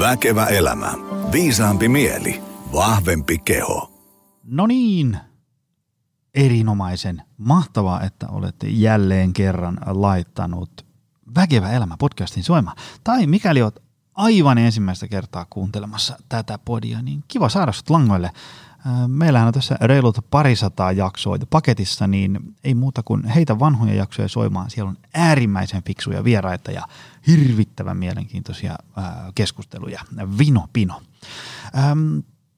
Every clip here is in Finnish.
Väkevä elämä. Viisaampi mieli. Vahvempi keho. No niin, erinomaisen mahtavaa, että olette jälleen kerran laittanut Väkevä elämä podcastin soimaan. Tai mikäli olet aivan ensimmäistä kertaa kuuntelemassa tätä podia, niin kiva saada sut langoille. Meillähän on tässä reilut parisataa jaksoa paketissa, niin ei muuta kuin heitä vanhoja jaksoja soimaan. Siellä on äärimmäisen fiksuja vieraita ja hirvittävän mielenkiintoisia keskusteluja. Vino Pino.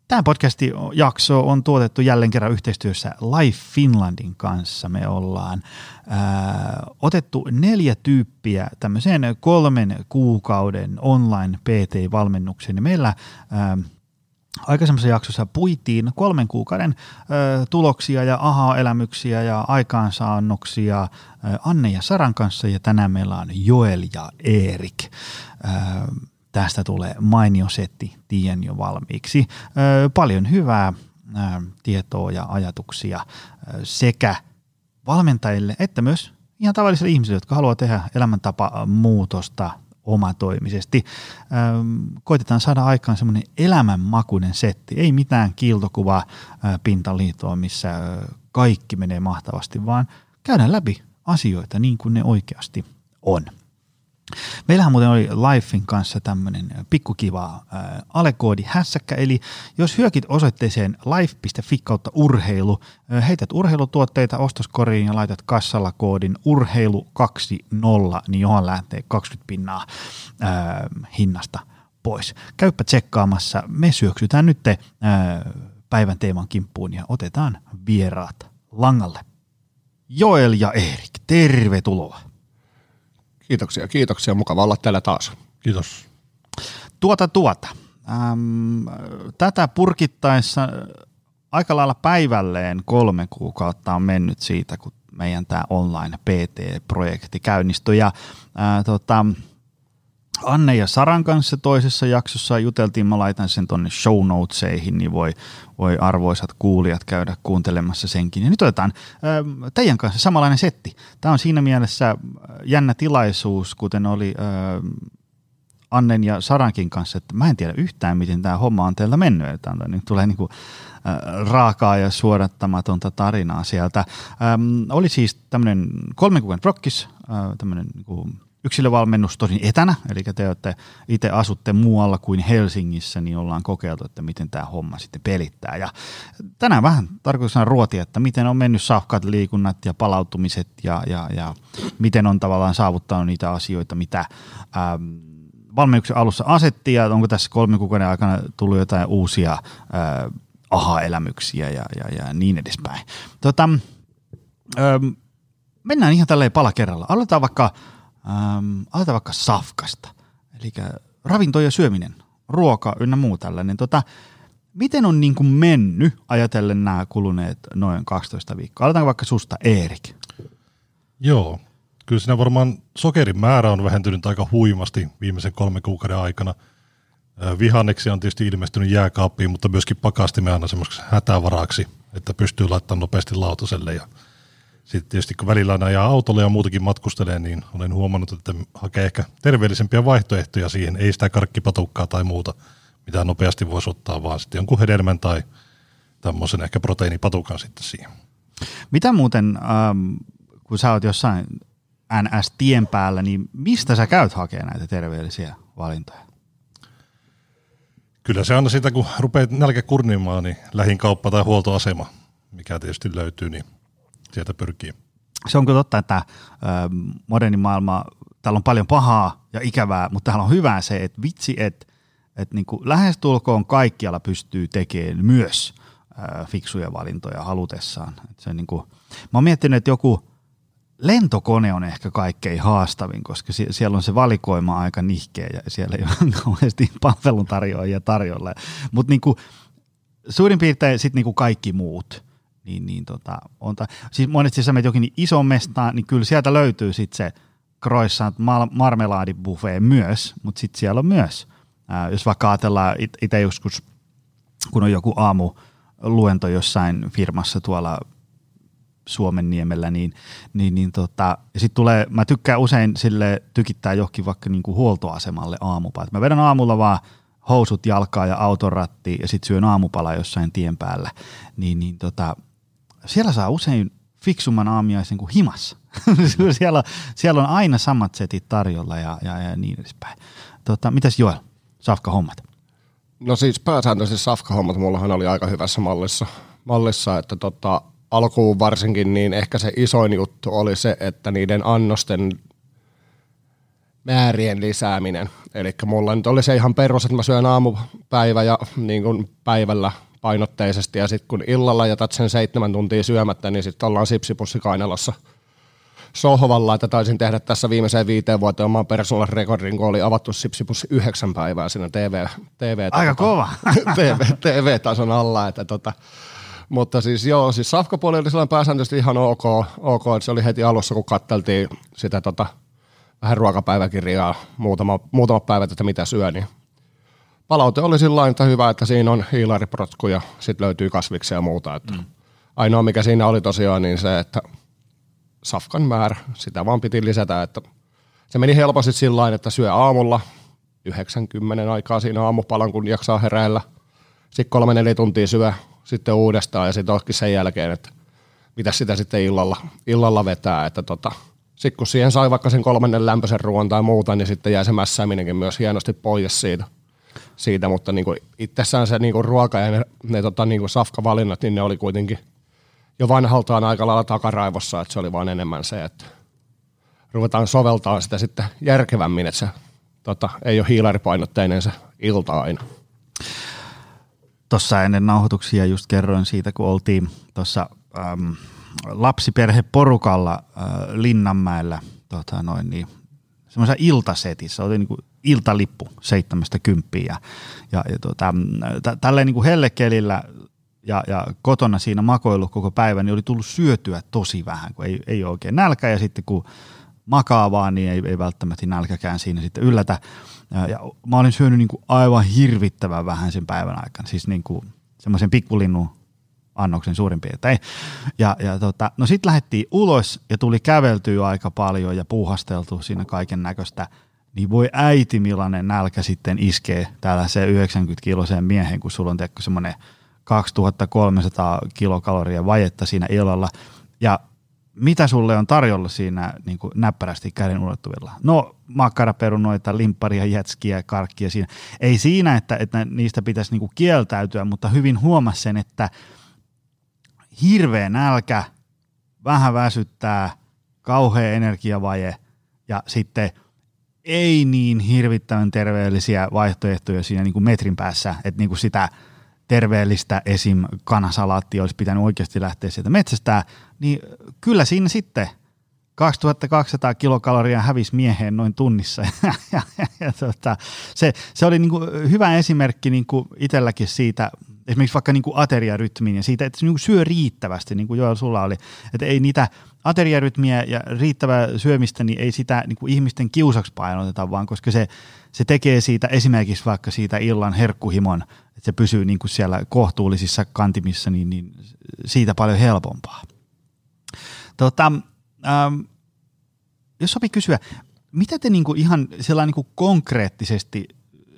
Tämä podcastin jakso on tuotettu jälleen kerran yhteistyössä Life Finlandin kanssa. Me ollaan ää, otettu neljä tyyppiä tämmöiseen kolmen kuukauden online PT-valmennukseen. Meillä ää, aikaisemmassa jaksossa puitiin kolmen kuukauden ö, tuloksia ja aha-elämyksiä ja aikaansaannoksia ö, Anne ja Saran kanssa ja tänään meillä on Joel ja Erik. Ö, tästä tulee mainio setti, tien jo valmiiksi. Ö, paljon hyvää ö, tietoa ja ajatuksia ö, sekä valmentajille että myös ihan tavallisille ihmisille, jotka haluaa tehdä elämäntapa muutosta omatoimisesti. Koitetaan saada aikaan semmoinen elämänmakuinen setti, ei mitään kiiltokuvaa pintaliitoa, missä kaikki menee mahtavasti, vaan käydään läpi asioita niin kuin ne oikeasti on. Meillähän muuten oli Lifein kanssa tämmöinen pikkukiva äh, alekoodi hässäkkä, eli jos hyökit osoitteeseen life.fi kautta urheilu, äh, heität urheilutuotteita ostoskoriin ja laitat kassalla koodin urheilu20, niin johon lähtee 20 pinnaa äh, hinnasta pois. Käyppä tsekkaamassa, me syöksytään nyt äh, päivän teeman kimppuun ja otetaan vieraat langalle. Joel ja Erik, tervetuloa. Kiitoksia, kiitoksia. Mukava olla täällä taas. Kiitos. Tuota tuota. Ähm, tätä purkittaessa aika lailla päivälleen kolme kuukautta on mennyt siitä, kun meidän tämä online PT-projekti käynnistyi. Ja, ää, tota, Anne ja Saran kanssa toisessa jaksossa juteltiin, mä laitan sen tonne show notesihin, niin voi, voi arvoisat kuulijat käydä kuuntelemassa senkin. Ja nyt otetaan äh, teidän kanssa samanlainen setti. Tämä on siinä mielessä jännä tilaisuus, kuten oli äh, Annen ja Sarankin kanssa, että mä en tiedä yhtään, miten tämä homma on teillä mennyt. Että nyt tulee niinku, äh, raakaa ja suodattamatonta tarinaa sieltä. Ähm, oli siis tämmöinen kolmen kuukauden prokkis, äh, tämmöinen niinku, yksilövalmennus tosin etänä, eli te olette itse asutte muualla kuin Helsingissä, niin ollaan kokeiltu, että miten tämä homma sitten pelittää. Ja tänään vähän tarkoituksena ruotia, että miten on mennyt safkat liikunnat ja palautumiset ja, ja, ja miten on tavallaan saavuttanut niitä asioita, mitä ähm, valmennuksen alussa asetti ja onko tässä kolmen kuukauden aikana tullut jotain uusia äh, aha-elämyksiä ja, ja, ja niin edespäin. Tota, ähm, mennään ihan tälleen pala kerralla. Aloitetaan vaikka Ähm, aloitetaan vaikka safkasta, eli ravinto ja syöminen, ruoka ynnä muu tällainen. Tota, miten on niin kuin mennyt ajatellen nämä kuluneet noin 12 viikkoa? Aloitetaan vaikka susta, Erik. Joo, kyllä siinä varmaan sokerin määrä on vähentynyt aika huimasti viimeisen kolmen kuukauden aikana. Vihanneksi on tietysti ilmestynyt jääkaappiin, mutta myöskin pakastimme aina semmoiseksi hätävaraksi, että pystyy laittamaan nopeasti lautaselle ja – sitten tietysti kun välillä ajaa autolla ja muutakin matkustelee, niin olen huomannut, että hakee ehkä terveellisempiä vaihtoehtoja siihen. Ei sitä karkkipatukkaa tai muuta, mitä nopeasti voisi ottaa, vaan sitten jonkun hedelmän tai tämmöisen ehkä proteiinipatukan sitten siihen. Mitä muuten, ähm, kun sä oot jossain NS-tien päällä, niin mistä sä käyt hakemaan näitä terveellisiä valintoja? Kyllä se aina sitä, kun rupeat nälkä kurnimaan, niin lähin kauppa tai huoltoasema, mikä tietysti löytyy, niin sieltä pyrkii. Se on kyllä totta, että moderni maailma, täällä on paljon pahaa ja ikävää, mutta täällä on hyvää se, että vitsi, että että niin lähestulkoon kaikkialla pystyy tekemään myös fiksuja valintoja halutessaan. että se niin kuin, mä oon miettinyt, että joku lentokone on ehkä kaikkein haastavin, koska siellä on se valikoima aika nihkeä ja siellä ei ole kauheasti palveluntarjoajia tarjolla. Mutta niin suurin piirtein sitten niin kuin kaikki muut – niin, niin tota, on ta- siis monesti sä menet jokin niin iso mestaan, niin kyllä sieltä löytyy sitten se croissant marmelaadibuffet myös, mutta sitten siellä on myös, ää, jos vaikka ajatellaan itse joskus, kun on joku aamu luento jossain firmassa tuolla Suomen niemellä, niin, niin, niin tota, sitten tulee, mä tykkään usein sille tykittää johonkin vaikka niinku huoltoasemalle aamupäivät. Mä vedän aamulla vaan housut jalkaa ja autoratti ja sitten syön aamupala jossain tien päällä, niin, niin tota, siellä saa usein fiksumman aamiaisen kuin himassa. siellä, siellä on aina samat setit tarjolla ja, ja, ja niin edespäin. Tota, mitäs Joel, safka hommat? No siis pääsääntöisesti safka-hommat mullahan oli aika hyvässä mallissa, mallissa että tota, alkuun varsinkin niin ehkä se isoin juttu oli se, että niiden annosten määrien lisääminen. Eli mulla nyt oli se ihan perus, että mä syön aamupäivä ja niin kuin päivällä painotteisesti. Ja sitten kun illalla jätät sen seitsemän tuntia syömättä, niin sitten ollaan sipsipussi kainalossa sohvalla, että taisin tehdä tässä viimeiseen viiteen vuoteen oman personal rekordin, kun oli avattu sipsipussi yhdeksän päivää siinä TV, TV Aika kova. TV, TV-tason alla, että tota, mutta siis joo, siis safkapuoli oli sellainen pääsääntöisesti ihan ok, ok, että se oli heti alussa, kun katteltiin sitä tota, vähän ruokapäiväkirjaa muutama, muutama päivä, että mitä syö, niin palaute oli sillä että hyvä, että siinä on hiilariprotku ja sitten löytyy kasviksia ja muuta. Että mm. Ainoa mikä siinä oli tosiaan niin se, että safkan määrä, sitä vaan piti lisätä, että se meni helposti sillä että syö aamulla 90 aikaa siinä aamupalan, kun jaksaa heräillä. Sitten kolme neljä tuntia syö sitten uudestaan ja sitten onkin sen jälkeen, että mitä sitä sitten illalla, illalla vetää, että tota, sitten kun siihen sai vaikka sen kolmannen lämpöisen ruoan tai muuta, niin sitten jäi se mässääminenkin myös hienosti pois siitä. Siitä mutta niin kuin itsessään se niin kuin ruoka ja ne, ne tota, niin kuin safkavalinnat, niin ne oli kuitenkin jo vanhaltaan aika lailla takaraivossa, että se oli vaan enemmän se, että ruvetaan soveltaa sitä sitten järkevämmin, että se tota, ei ole hiilaripainotteinen se ilta aina. Tuossa ennen nauhoituksia just kerroin siitä, kun oltiin tuossa ähm, lapsiperheporukalla äh, Linnanmäellä tota noin, niin, semmoisessa iltasetissä, oli niinku iltalippu seitsemästä kymppiä ja, ja, tota, t- tälleen niinku hellekelillä ja, ja kotona siinä makoillut koko päivän, niin oli tullut syötyä tosi vähän, kun ei, ei oikein nälkä ja sitten kun makaa vaan, niin ei, ei välttämättä nälkäkään siinä sitten yllätä. Ja, ja mä olin syönyt niin kuin aivan hirvittävän vähän sen päivän aikana, siis niin kuin semmoisen pikkulinnun annoksen suurin piirtein. Ja, ja tota, no sitten lähdettiin ulos ja tuli käveltyä aika paljon ja puuhasteltu siinä kaiken näköistä. Niin voi äiti millainen nälkä sitten iskee täällä se 90 kiloseen miehen, kun sulla on tehty semmoinen 2300 kilokaloria vajetta siinä illalla. Ja mitä sulle on tarjolla siinä niin kuin näppärästi käden ulottuvilla? No makkaraperunoita, limpparia, jätskiä, karkkia siinä. Ei siinä, että, että niistä pitäisi niin kuin kieltäytyä, mutta hyvin huomasi sen, että hirveä nälkä, vähän väsyttää, kauhea energiavaje ja sitten ei niin hirvittävän terveellisiä vaihtoehtoja siinä niin kuin metrin päässä, että niin kuin sitä – terveellistä esim. kanasalaattia olisi pitänyt oikeasti lähteä sieltä metsästä, niin kyllä siinä sitten 2200 kilokaloria hävisi mieheen noin tunnissa. ja, ja, ja, tota, se, se oli niinku hyvä esimerkki niinku itselläkin siitä, esimerkiksi vaikka niinku ateriarytmiin ja siitä, että se niinku syö riittävästi, niin kuin Joel sulla oli. Että ei niitä ateriarytmiä ja riittävää syömistä, niin ei sitä niinku ihmisten kiusaksi painoteta, vaan koska se, se tekee siitä esimerkiksi vaikka siitä illan herkkuhimon että se pysyy niin kuin siellä kohtuullisissa kantimissa, niin, niin siitä paljon helpompaa. Tota, ähm, jos sopii kysyä, mitä te niin kuin ihan sellainen niin kuin konkreettisesti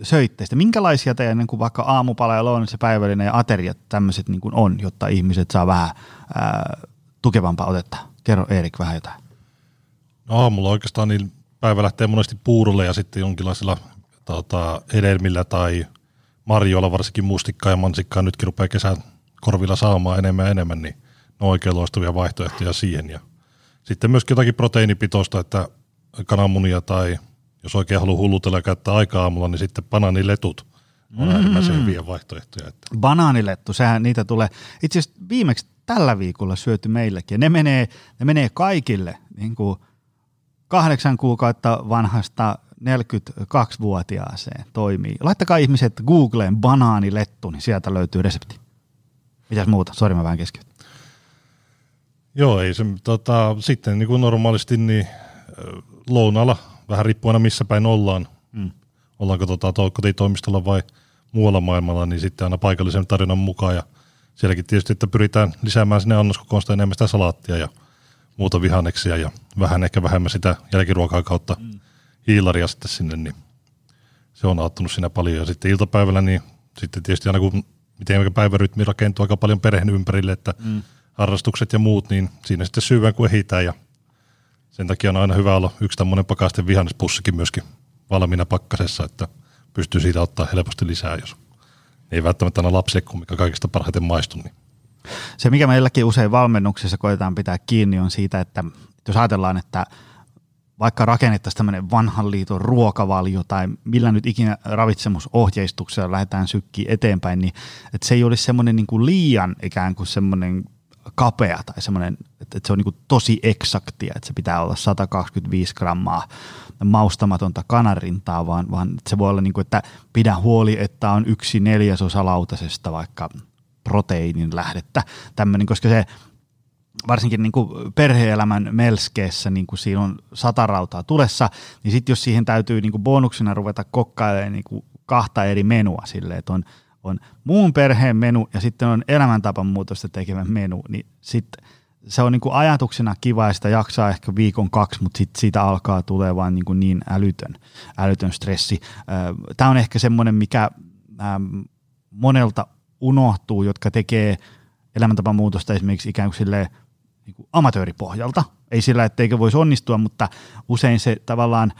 söitte sitä? Minkälaisia teidän niin kuin vaikka aamupala ja lounas ja päivällinen ja ateriat tämmöiset niin on, jotta ihmiset saa vähän ää, tukevampaa otetta? Kerro Erik vähän jotain. No aamulla oikeastaan niin päivä lähtee monesti puurolle ja sitten jonkinlaisilla tota, hedelmillä tai marjoilla, varsinkin mustikkaa ja mansikkaa nytkin rupeaa kesän korvilla saamaan enemmän ja enemmän, niin ne on oikein loistavia vaihtoehtoja siihen. Ja sitten myöskin jotakin proteiinipitoista, että kananmunia tai jos oikein haluaa hullutella ja käyttää aikaa aamulla, niin sitten banaaniletut on mm-hmm. äärimmäisen hyviä vaihtoehtoja. Että. Banaanilettu, sehän niitä tulee. Itse asiassa viimeksi tällä viikolla syöty meillekin. Ne menee, ne menee kaikille niin kuin kahdeksan kuukautta vanhasta 42-vuotiaaseen toimii. Laittakaa ihmiset Googleen banaanilettu, niin sieltä löytyy resepti. Mitäs muuta? Sori, mä vähän keskityn. Joo, ei se, tota, sitten niin kuin normaalisti niin lounalla, vähän riippuen missä päin ollaan, mm. ollaanko tota, kotitoimistolla vai muualla maailmalla, niin sitten aina paikallisen tarinan mukaan ja sielläkin tietysti, että pyritään lisäämään sinne annoskokoon enemmän sitä salaattia ja muuta vihanneksia ja vähän ehkä vähemmän sitä jälkiruokaa kautta mm hiilaria sitten sinne, niin se on auttanut siinä paljon. Ja sitten iltapäivällä, niin sitten tietysti aina kun miten päivärytmi rakentuu aika paljon perheen ympärille, että mm. harrastukset ja muut, niin siinä sitten syvään kun ehitään ja sen takia on aina hyvä olla yksi tämmöinen pakasten vihannespussikin myöskin valmiina pakkasessa, että pystyy siitä ottaa helposti lisää, jos ei välttämättä aina lapsille mikä kaikista parhaiten maistu. Niin. Se, mikä meilläkin usein valmennuksessa koetaan pitää kiinni, on siitä, että jos ajatellaan, että vaikka rakennettaisiin tämmöinen vanhan liiton ruokavalio tai millä nyt ikinä ravitsemusohjeistuksella lähdetään sykkiin eteenpäin, niin että se ei olisi semmoinen niin kuin liian ikään kuin semmoinen kapea tai semmoinen, että, että se on niin tosi eksaktia, että se pitää olla 125 grammaa maustamatonta kanarintaa, vaan, vaan se voi olla niin kuin, että pidä huoli, että on yksi neljäsosa lautasesta vaikka proteiinin lähdettä, tämmöinen, koska se varsinkin niin kuin perhe-elämän melskeessä, niin kuin siinä on sata rautaa tulessa, niin sitten jos siihen täytyy niin kuin bonuksena ruveta kokkailemaan niin kuin kahta eri menua silleen, että on, on muun perheen menu ja sitten on elämäntapan muutosta tekevä menu, niin sitten se on niin kuin ajatuksena kiva ja sitä jaksaa ehkä viikon kaksi, mutta sitten siitä alkaa tulee vaan niin, niin älytön, älytön stressi. Tämä on ehkä semmoinen, mikä monelta unohtuu, jotka tekee elämäntapan muutosta esimerkiksi ikään kuin silleen, niin kuin amatööripohjalta. Ei sillä, etteikö voisi onnistua, mutta usein se tavallaan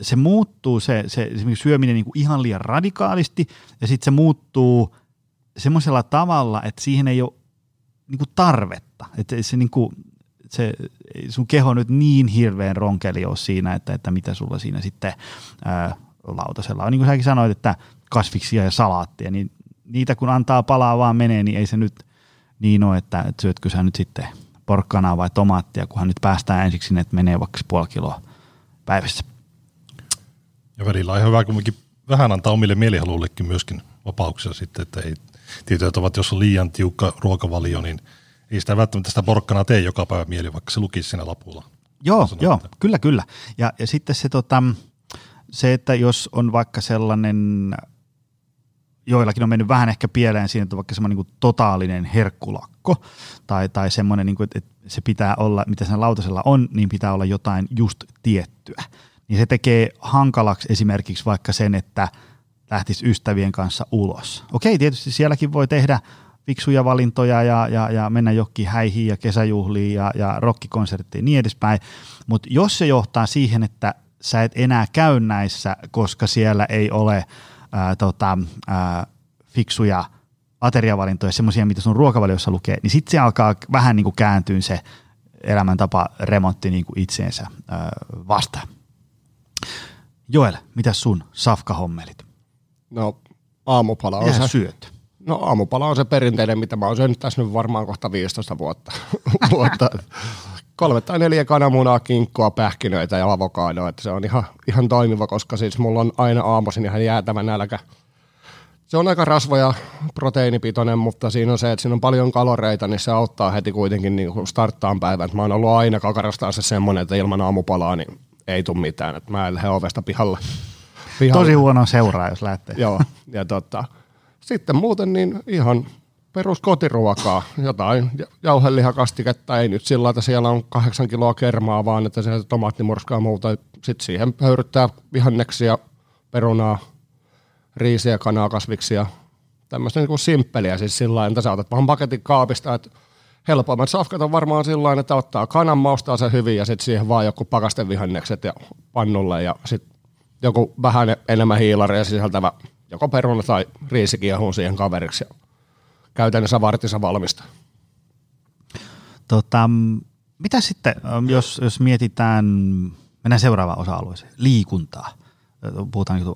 se muuttuu, se, se esimerkiksi syöminen niin kuin ihan liian radikaalisti, ja sitten se muuttuu semmoisella tavalla, että siihen ei ole niin kuin tarvetta. Että se, niin kuin, se, sun keho nyt niin hirveän ronkeli ole siinä, että, että mitä sulla siinä sitten ää, lautasella on. Niin kuin säkin sanoit, että kasviksia ja salaattia, niin niitä kun antaa palaa vaan menee, niin ei se nyt – niin on, että, että syötkö sä nyt sitten porkkanaa vai tomaattia, kunhan nyt päästään ensiksi sinne, että menee vaikka puoli kiloa päivässä. Ja välillä on ihan hyvä kumminkin vähän antaa omille mielihaluillekin myöskin vapauksia sitten, että ei tietyt ovat, jos on liian tiukka ruokavalio, niin ei sitä välttämättä sitä porkkanaa tee joka päivä mieli, vaikka se lukisi siinä lapulla. Joo, joo kyllä, kyllä. Ja, ja sitten se, tota, se, että jos on vaikka sellainen joillakin on mennyt vähän ehkä pieleen siinä, että vaikka semmoinen niin totaalinen herkkulakko tai, tai semmoinen, niin kuin, että se pitää olla, mitä sen lautasella on, niin pitää olla jotain just tiettyä. Niin se tekee hankalaksi esimerkiksi vaikka sen, että lähtisi ystävien kanssa ulos. Okei, tietysti sielläkin voi tehdä fiksuja valintoja ja, ja, ja mennä jokin häihin ja kesäjuhliin ja, ja rockikonserttiin ja niin edespäin, mutta jos se johtaa siihen, että sä et enää käy näissä, koska siellä ei ole – ää, tota, ää, fiksuja ateriavalintoja, semmoisia, mitä sun ruokavaliossa lukee, niin sitten se alkaa vähän niin kuin kääntyä se elämäntapa remontti niin kuin itseensä ää, vastaan. Joel, mitä sun safkahommelit? No aamupala on se... syöt? No aamupala on se perinteinen, mitä mä oon syönyt tässä nyt varmaan kohta 15 vuotta. vuotta. Kolme tai neljä kananmunaa, kinkkua, pähkinöitä ja avokadoa. Että se on ihan, ihan toimiva, koska siis mulla on aina aamuisin ihan jäätävä nälkä. Se on aika rasva- ja proteiinipitoinen, mutta siinä on se, että siinä on paljon kaloreita, niin se auttaa heti kuitenkin niin starttaan päivän. Mä oon ollut aina kakarastaan se semmoinen, että ilman aamupalaa niin ei tule mitään. Että mä en lähde ovesta pihalle. pihalle. Tosi huono seuraa, jos lähtee. Joo, ja tota, sitten muuten niin ihan perus kotiruokaa, jotain jauhelihakastiketta, ei nyt sillä että siellä on kahdeksan kiloa kermaa, vaan että se tomaattimurskaa muuta. Sitten siihen höyryttää vihanneksia, perunaa, riisiä, kanaa, kasviksia, tämmöistä niin kuin simppeliä siis sillä että sä otat vaan paketin kaapista, että helpoimmat safkat on varmaan sillä että ottaa kanan, maustaa se hyvin ja sitten siihen vaan joku pakastevihannekset ja pannulle ja sitten joku vähän enemmän hiilaria sisältävä joko peruna tai riisikiehuun siihen kaveriksi ja käytännössä vartissa valmista. Tota, mitä sitten, jos, jos mietitään, mennään seuraavaan osa-alueeseen, liikuntaa. Puhutaan niin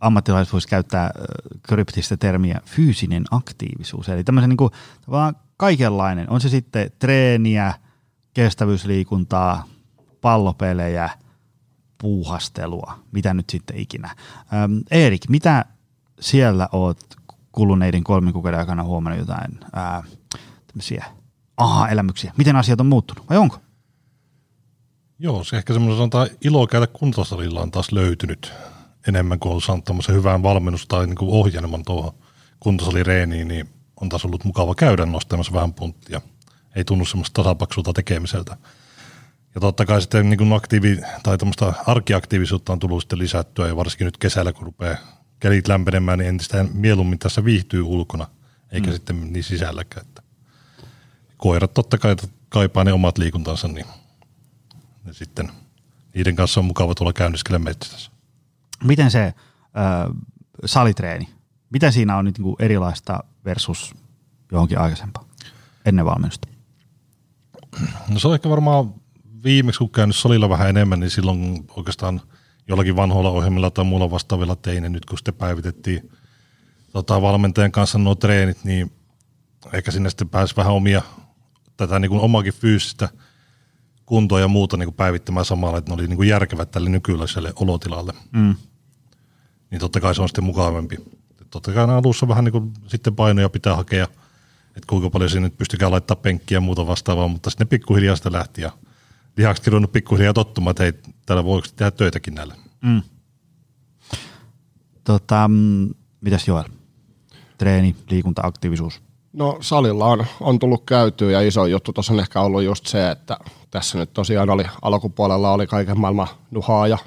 ammattilaiset voisi käyttää kryptistä termiä fyysinen aktiivisuus. Eli tämmöisen niin kuin, kaikenlainen. On se sitten treeniä, kestävyysliikuntaa, pallopelejä, puuhastelua, mitä nyt sitten ikinä. Ähm, Erik, mitä siellä oot kuluneiden kolmen kuukauden aikana huomannut jotain ää, tämmöisiä aha-elämyksiä? Miten asiat on muuttunut vai onko? Joo, se ehkä semmoinen sanotaan ilo käydä kuntosalilla on taas löytynyt enemmän kuin on saanut tämmöisen hyvän valmennus- tai niin ohjelman tuohon kuntosalireeniin, niin on taas ollut mukava käydä nostamassa vähän punttia. Ei tunnu semmoista tasapaksulta tekemiseltä. Ja totta kai sitten niin kuin aktiivi, tai tämmöistä arkiaktiivisuutta on tullut sitten lisättyä ja varsinkin nyt kesällä, kun rupeaa kelit lämpenemään, niin entistä mieluummin tässä viihtyy ulkona, eikä mm. sitten niin sisälläkään. Että koirat totta kai kaipaa ne omat liikuntansa, niin ne sitten niiden kanssa on mukava tulla käynniskellä metsässä. Miten se äh, salitreeni, miten siinä on nyt niin kuin erilaista versus johonkin aikaisempaa ennen valmennusta? No se on ehkä varmaan viimeksi, kun käynyt salilla vähän enemmän, niin silloin oikeastaan jollakin vanhoilla ohjelmilla tai muulla vastaavilla tein, nyt kun sitten päivitettiin tota, valmentajan kanssa nuo treenit, niin ehkä sinne sitten pääsi vähän omia, tätä niin kuin omakin fyysistä kuntoa ja muuta niin kuin päivittämään samalla, että ne oli niin kuin järkevät tälle nykyiselle olotilalle. Mm. Niin totta kai se on sitten mukavampi. Totta kai alussa vähän niin kuin sitten painoja pitää hakea, että kuinka paljon sinne pystykää laittaa penkkiä ja muuta vastaavaa, mutta sitten pikkuhiljaa sitä lähti ja lihaksetkin ruvennut pikkuhiljaa tottumaan, että hei, täällä voi tehdä töitäkin näillä. Mm. Tota, mm, mitäs Joel? Treeni, liikunta, aktiivisuus. No salilla on, on tullut käytyä ja iso juttu tuossa on ehkä ollut just se, että tässä nyt tosiaan oli alkupuolella oli kaiken maailman nuhaa ja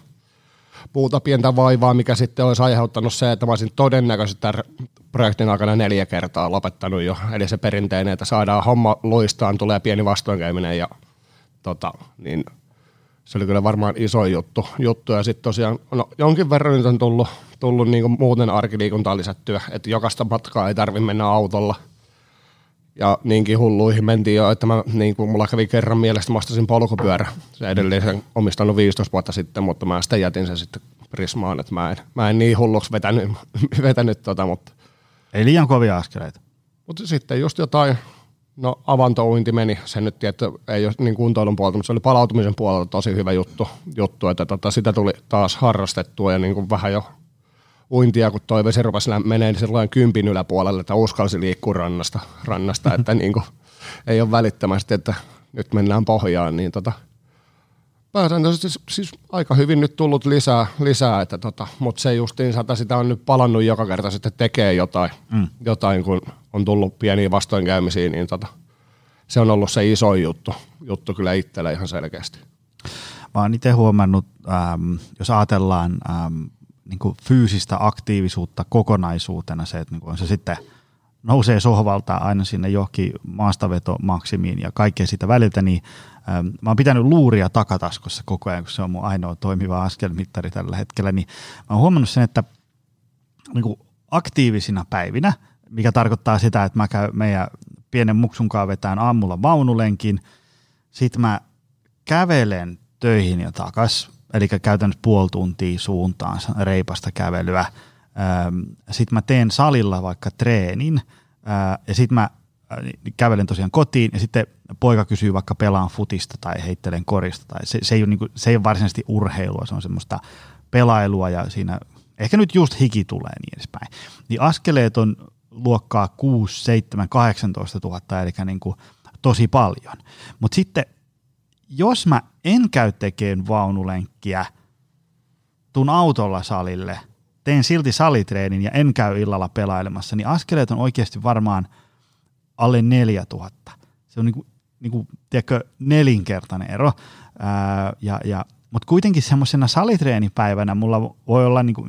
puuta pientä vaivaa, mikä sitten olisi aiheuttanut se, että mä olisin todennäköisesti tämän projektin aikana neljä kertaa lopettanut jo. Eli se perinteinen, että saadaan homma luistaan, tulee pieni vastoinkäyminen ja tota, niin se oli kyllä varmaan iso juttu. juttu. Ja sitten tosiaan no, jonkin verran nyt on tullut, tullut niin muuten arkiliikuntaa lisättyä, että jokaista matkaa ei tarvitse mennä autolla. Ja niinkin hulluihin mentiin jo, että mä, niin kuin mulla kävi kerran mielestä, mä ostasin polkupyörä. Se edellisen omistanut 15 vuotta sitten, mutta mä sitten jätin sen sitten Prismaan, että mä en, mä en niin hulluksi vetänyt, vetänyt tota, mutta. Ei liian kovia askeleita. Mutta sitten just jotain No avantouinti meni, se nyt tietty ei ole niin kuntoilun puolelta, mutta se oli palautumisen puolelta tosi hyvä juttu, juttu että tota, sitä tuli taas harrastettua ja niin kuin vähän jo uintia, kun toi vesi rupesi menee sellainen kympin yläpuolelle, että uskalsi liikkua rannasta, rannasta että niin kuin, ei ole välittömästi, että nyt mennään pohjaan, niin tota, pääsääntöisesti siis, siis aika hyvin nyt tullut lisää, lisää että tota, mutta se justiin että sitä on nyt palannut joka kerta sitten tekee jotain, mm. jotain kun on tullut pieniä vastoinkäymisiä, niin tota, se on ollut se iso juttu, juttu kyllä itsellä ihan selkeästi. Mä oon itse huomannut, ähm, jos ajatellaan ähm, niin kuin fyysistä aktiivisuutta kokonaisuutena, se, että niin kuin on se sitten nousee sohvalta aina sinne johonkin maastavetomaksimiin ja kaikkea sitä väliltä, niin ähm, mä oon pitänyt luuria takataskussa koko ajan, kun se on mun ainoa toimiva askelmittari tällä hetkellä, niin mä oon huomannut sen, että niin kuin aktiivisina päivinä, mikä tarkoittaa sitä, että mä käyn meidän pienen muksunkaan vetään aamulla vaunulenkin, sitten mä kävelen töihin ja takas, eli käytännössä puoli tuntia suuntaan reipasta kävelyä. Sitten mä teen salilla vaikka treenin ja sitten mä kävelen tosiaan kotiin ja sitten poika kysyy vaikka pelaan futista tai heittelen korista. Tai se, se, ei ole, niin kuin, se ei ole varsinaisesti urheilua, se on semmoista pelailua ja siinä ehkä nyt just hiki tulee niin edespäin. Niin askeleet on luokkaa 6, 7, 18 000, eli niin kuin tosi paljon. Mutta sitten jos mä en käy tekemään vaunulenkkiä, tuun autolla salille, teen silti salitreenin ja en käy illalla pelailemassa, niin askeleet on oikeasti varmaan alle 4000. Se on niinku, niinku, tiedätkö, nelinkertainen ero. Ää, ja, ja, mutta kuitenkin semmoisena salitreenipäivänä mulla voi olla, niinku,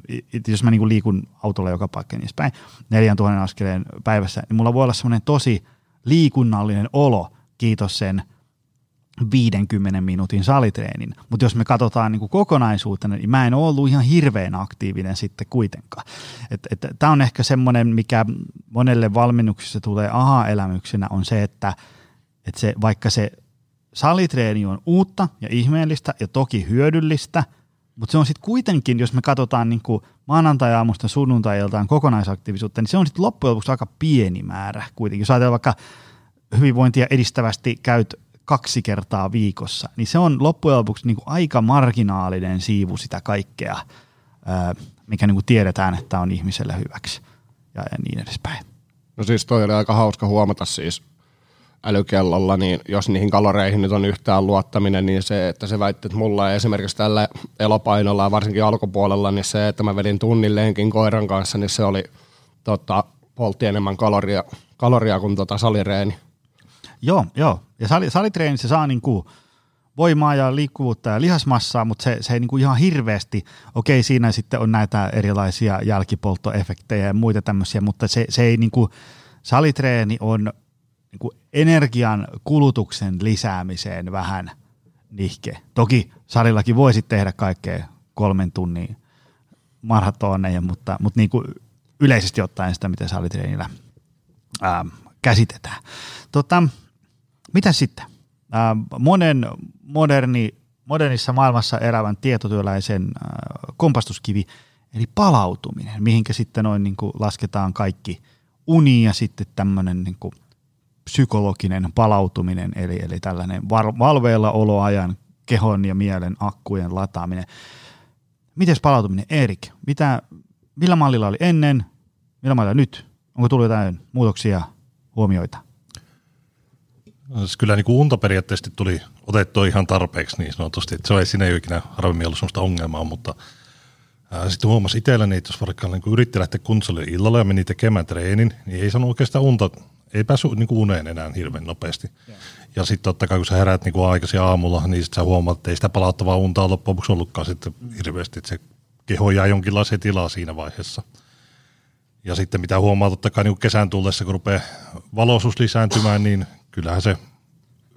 jos mä niinku liikun autolla joka paikka niin päin, 4000 askeleen päivässä, niin mulla voi olla semmoinen tosi liikunnallinen olo, kiitos sen 50 minuutin salitreenin. Mutta jos me katsotaan niin kokonaisuutena, niin mä en ole ollut ihan hirveän aktiivinen sitten kuitenkaan. Tämä on ehkä semmoinen, mikä monelle valmennuksessa tulee aha-elämyksenä, on se, että et se, vaikka se salitreeni on uutta ja ihmeellistä ja toki hyödyllistä, mutta se on sitten kuitenkin, jos me katsotaan niin maanantai-aamusta sunnuntai-iltaan kokonaisaktiivisuutta, niin se on sitten loppujen lopuksi aika pieni määrä kuitenkin. Jos ajatellaan vaikka hyvinvointia edistävästi käyt kaksi kertaa viikossa, niin se on loppujen lopuksi niin kuin aika marginaalinen siivu sitä kaikkea, mikä niin kuin tiedetään, että on ihmiselle hyväksi ja, niin edespäin. No siis toi oli aika hauska huomata siis älykellolla, niin jos niihin kaloreihin nyt on yhtään luottaminen, niin se, että se väitti, että mulla esimerkiksi tällä elopainolla varsinkin alkupuolella, niin se, että mä vedin tunnin lenkin koiran kanssa, niin se oli tota, poltti enemmän kaloria, kaloria kuin tota salireeni. Joo, joo. Ja sali, salitreenissä saa niinku voimaa ja liikkuvuutta ja lihasmassaa, mutta se, se ei niin kuin ihan hirveästi, okei siinä sitten on näitä erilaisia jälkipolttoefektejä ja muita tämmöisiä, mutta se, se ei niin kuin, salitreeni on niin kuin energian kulutuksen lisäämiseen vähän nihke. Toki salillakin voisi tehdä kaikkea kolmen tunnin maratoneja, mutta, mutta niin kuin yleisesti ottaen sitä, miten salitreenillä ää, käsitetään. Tota, mitä sitten? Monen moderni, modernissa maailmassa elävän tietotyöläisen kompastuskivi, eli palautuminen, mihinkä sitten noin niin kuin lasketaan kaikki uni ja sitten tämmöinen niin kuin psykologinen palautuminen, eli, eli tällainen valveilla oloajan kehon ja mielen akkujen lataaminen. Miten palautuminen, Erik? Mitä, millä mallilla oli ennen, millä mallilla nyt? Onko tullut jotain muutoksia, huomioita? Siis kyllä niin kuin unta periaatteessa tuli otettua ihan tarpeeksi niin sanotusti, että se ei siinä ei ikinä harvemmin ollut sellaista ongelmaa, mutta sitten huomasi itselläni, että jos vaikka niin kuin yritti lähteä kuntosalille illalla ja meni tekemään treenin, niin ei saanut oikeastaan unta, ei päässyt niin kuin uneen enää hirveän nopeasti. Ja, ja sitten totta kai kun sä heräät niin kuin aikaisin aamulla, niin sitten sä huomaat, että ei sitä palauttavaa untaa loppujen lopuksi ollutkaan sitten hirveästi, että se keho jää jonkinlaiseen tilaa siinä vaiheessa. Ja sitten mitä huomaa totta kai niin kesän tullessa, kun rupeaa valoisuus lisääntymään, niin kyllähän se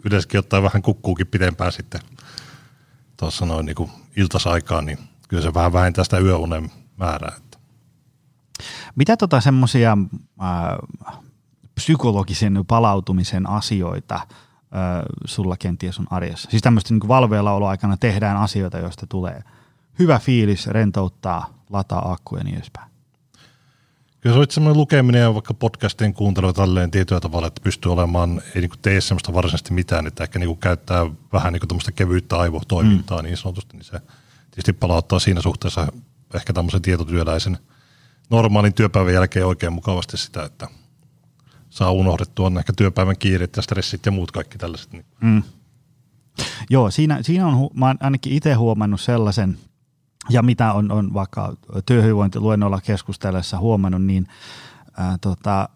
yleisesti ottaen vähän kukkuukin pidempään sitten tuossa noin niin iltasaikaan, niin kyllä se vähän vähentää sitä yöunen määrää. Että. Mitä tota semmoisia psykologisen palautumisen asioita äh, sulla kenties on arjessa? Siis tämmöistä niin valveilla tehdään asioita, joista tulee hyvä fiilis, rentouttaa, lataa akkuja ja niin edespäin. Kyllä se on semmoinen lukeminen ja vaikka podcastien kuuntelu tälleen tietyllä tavalla, että pystyy olemaan, ei niin tee semmoista varsinaisesti mitään, että ehkä niin käydttää vähän niin tämmöistä kevyyttä aivotoimintaa mm. niin sanotusti, niin se tietysti palauttaa siinä suhteessa ehkä tämmöisen tietotyöläisen normaalin työpäivän jälkeen oikein mukavasti sitä, että saa unohdettua ehkä työpäivän kiireet ja stressit ja muut kaikki tällaiset. Niin. Mm. Joo, siinä, siinä on, mä ainakin itse huomannut sellaisen – ja mitä on, on vaikka työhyvinvointiluennolla keskustellessa huomannut, niin ää, tota,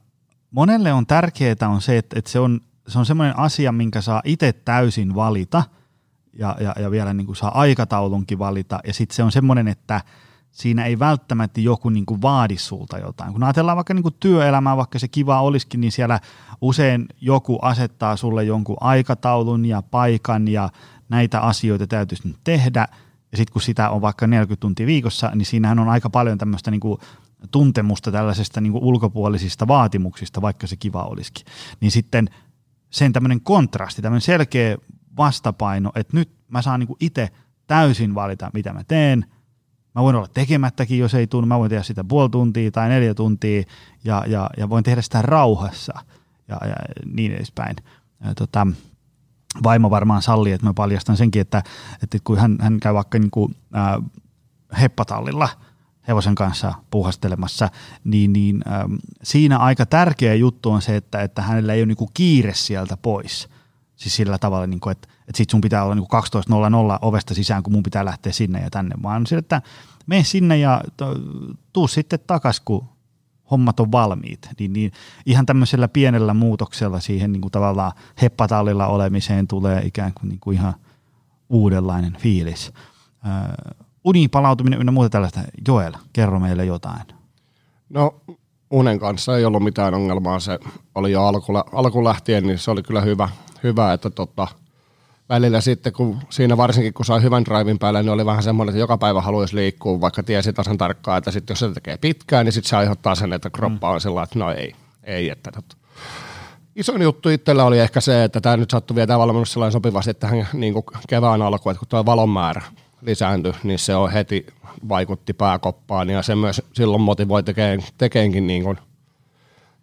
monelle on tärkeää on se, että, että se on, se on semmoinen asia, minkä saa itse täysin valita ja, ja, ja vielä niin kuin saa aikataulunkin valita ja sitten se on semmoinen, että siinä ei välttämättä joku niin kuin vaadi sulta jotain. Kun ajatellaan vaikka niin kuin työelämää, vaikka se kiva olisikin, niin siellä usein joku asettaa sulle jonkun aikataulun ja paikan ja näitä asioita täytyisi nyt tehdä – ja sitten kun sitä on vaikka 40 tuntia viikossa, niin siinähän on aika paljon tämmöistä niin kuin tuntemusta tällaisesta niin kuin ulkopuolisista vaatimuksista, vaikka se kiva olisikin. Niin sitten sen tämmöinen kontrasti, tämmöinen selkeä vastapaino, että nyt mä saan niin itse täysin valita, mitä mä teen. Mä voin olla tekemättäkin, jos ei tunnu. Mä voin tehdä sitä puoli tuntia tai neljä tuntia ja, ja, ja voin tehdä sitä rauhassa ja, ja niin edespäin. Ja, tota, vaimo varmaan sallii, että mä paljastan senkin, että, että kun hän, hän käy vaikka niin kuin, äh, heppatallilla hevosen kanssa puuhastelemassa, niin, niin ähm, siinä aika tärkeä juttu on se, että, että hänellä ei ole niin kuin kiire sieltä pois. Siis sillä tavalla, niin kuin, että, että sit sun pitää olla niin 12.00 ovesta sisään, kun mun pitää lähteä sinne ja tänne, vaan sillä, että mene sinne ja tuu sitten takas, kun hommat on valmiit, niin, niin ihan tämmöisellä pienellä muutoksella siihen niin kuin tavallaan heppatallilla olemiseen tulee ikään kuin, niin kuin ihan uudenlainen fiilis. Uniin palautuminen ynnä muuta tällaista. Joel, kerro meille jotain. No unen kanssa ei ollut mitään ongelmaa. Se oli jo alku, alku lähtien, niin se oli kyllä hyvä, hyvä että tota, välillä sitten, kun siinä varsinkin kun sai hyvän drivin päälle, niin oli vähän semmoinen, että joka päivä haluaisi liikkua, vaikka tiesi tasan tarkkaan, että sitten jos se tekee pitkään, niin sitten se aiheuttaa sen, että kroppa on sellainen, että no ei, ei, että tot. Isoin juttu itsellä oli ehkä se, että tämä nyt sattui vielä valmennus sellainen sopivasti tähän niin kuin kevään alkuun, että kun tuo valon määrä lisääntyi, niin se on heti vaikutti pääkoppaan ja se myös silloin motivoi tekeen, tekeenkin niin kuin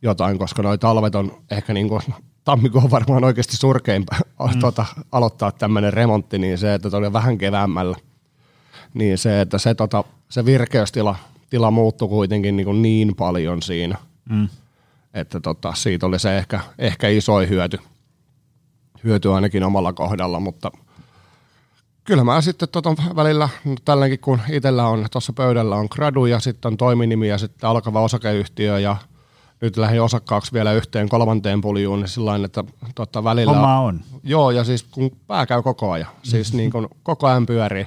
jotain, koska noi talvet on ehkä niin kuin tammikuu on varmaan oikeasti surkein mm. tuota, aloittaa tämmöinen remontti, niin se, että oli vähän keväämmällä, niin se, että se, tota, se virkeystila tila muuttui kuitenkin niin, kuin niin paljon siinä, mm. että tota, siitä oli se ehkä, ehkä iso hyöty, hyöty ainakin omalla kohdalla, mutta kyllä mä sitten tota välillä, no tälläkin kun itsellä on tuossa pöydällä on gradu ja sitten on toiminimi ja sitten alkava osakeyhtiö ja nyt lähdin osakkaaksi vielä yhteen kolmanteen puljuun, niin sillä että tota, välillä... Homma on. Joo, ja siis kun pää käy koko ajan, siis niin kun koko ajan pyörii,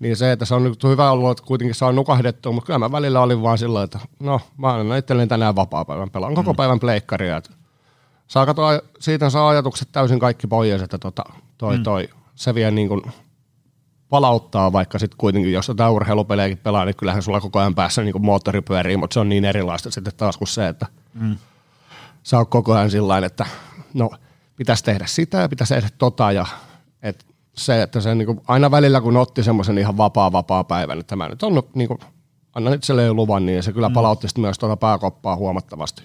niin se, että se on nyt hyvä ollut, että kuitenkin saa nukahdettua, mutta kyllä mä välillä olin vaan sillä että no, mä annan itselleni tänään vapaa-päivän, pelaan koko mm. päivän pleikkaria. Että saa katsoa, siitä saa ajatukset täysin kaikki pois, että tota, toi, mm. toi, se vie niin kuin palauttaa, vaikka sitten kuitenkin, jos jotain urheilupelejäkin pelaa, niin kyllähän sulla koko ajan päässä niin moottori pyörii, mutta se on niin erilaista sitten taas kuin se, että mm. sä oot koko ajan sillä että no, pitäisi tehdä sitä ja pitäisi tehdä tota ja et se, että se niin kuin, aina välillä kun otti semmoisen ihan vapaa vapaa päivän, että mä nyt on niin kuin, annan itselleen luvan, niin se kyllä mm. palautti mm. myös tuota pääkoppaa huomattavasti.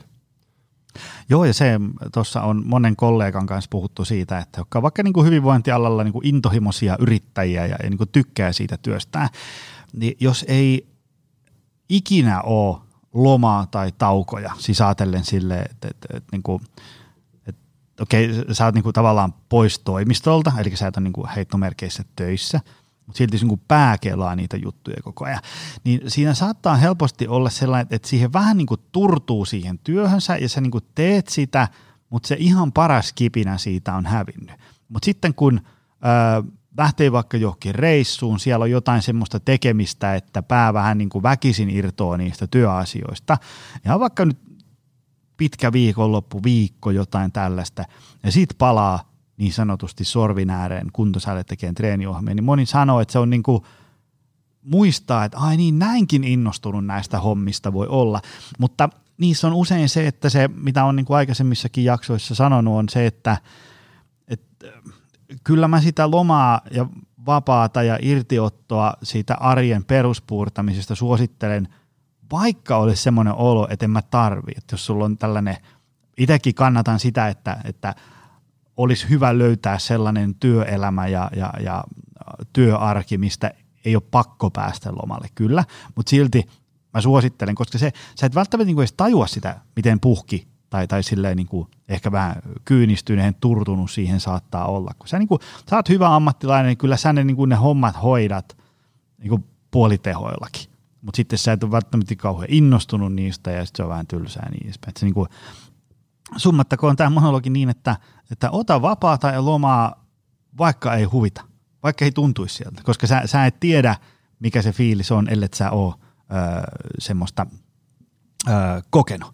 Joo, ja se tuossa on monen kollegan kanssa puhuttu siitä, että jotka vaikka niin kuin hyvinvointialalla niin kuin intohimoisia yrittäjiä ja, niin kuin tykkää siitä työstään, niin jos ei ikinä ole lomaa tai taukoja, siis ajatellen silleen, että, että, että, niin kuin, että okei, sä oot niin kuin tavallaan pois toimistolta, eli sä et ole niin kuin heittomerkeissä töissä – mutta silti niin pää kelaa niitä juttuja koko ajan. Niin siinä saattaa helposti olla sellainen, että siihen vähän niin kuin turtuu siihen työhönsä ja sä niin kuin teet sitä, mutta se ihan paras kipinä siitä on hävinnyt. Mutta sitten kun ö, lähtee vaikka johonkin reissuun, siellä on jotain semmoista tekemistä, että pää vähän niin kuin väkisin irtoaa niistä työasioista. Ja vaikka nyt pitkä viikonloppu, viikko, jotain tällaista, ja sitten palaa niin sanotusti sorvin ääreen kuntosalle tekemään treeniohjelmia, niin moni sanoo, että se on niin kuin muistaa, että ai niin näinkin innostunut näistä hommista voi olla, mutta niissä on usein se, että se, mitä on niin kuin aikaisemmissakin jaksoissa sanonut, on se, että, että kyllä mä sitä lomaa ja vapaata ja irtiottoa siitä arjen peruspuurtamisesta suosittelen, vaikka olisi semmoinen olo, että en mä tarvi. Että jos sulla on tällainen, itsekin kannatan sitä, että, että – olisi hyvä löytää sellainen työelämä ja, ja, ja työarki, mistä ei ole pakko päästä lomalle, kyllä, mutta silti mä suosittelen, koska se, sä et välttämättä niin edes tajua sitä, miten puhki tai, tai silleen niin kuin ehkä vähän kyynistyneen, turtunut siihen saattaa olla. Kun sä, niin kuin, sä oot hyvä ammattilainen, niin kyllä sä ne, niin kuin ne hommat hoidat niin kuin puolitehoillakin. Mutta sitten sä et ole välttämättä kauhean innostunut niistä ja sitten se on vähän tylsää niin edespäin. Se niin kuin, summattakoon tämä monologi niin, että, että ota vapaata ja lomaa, vaikka ei huvita, vaikka ei tuntuisi sieltä, koska sä, sä et tiedä, mikä se fiilis on, ellei sä ole öö, semmoista öö, kokenut.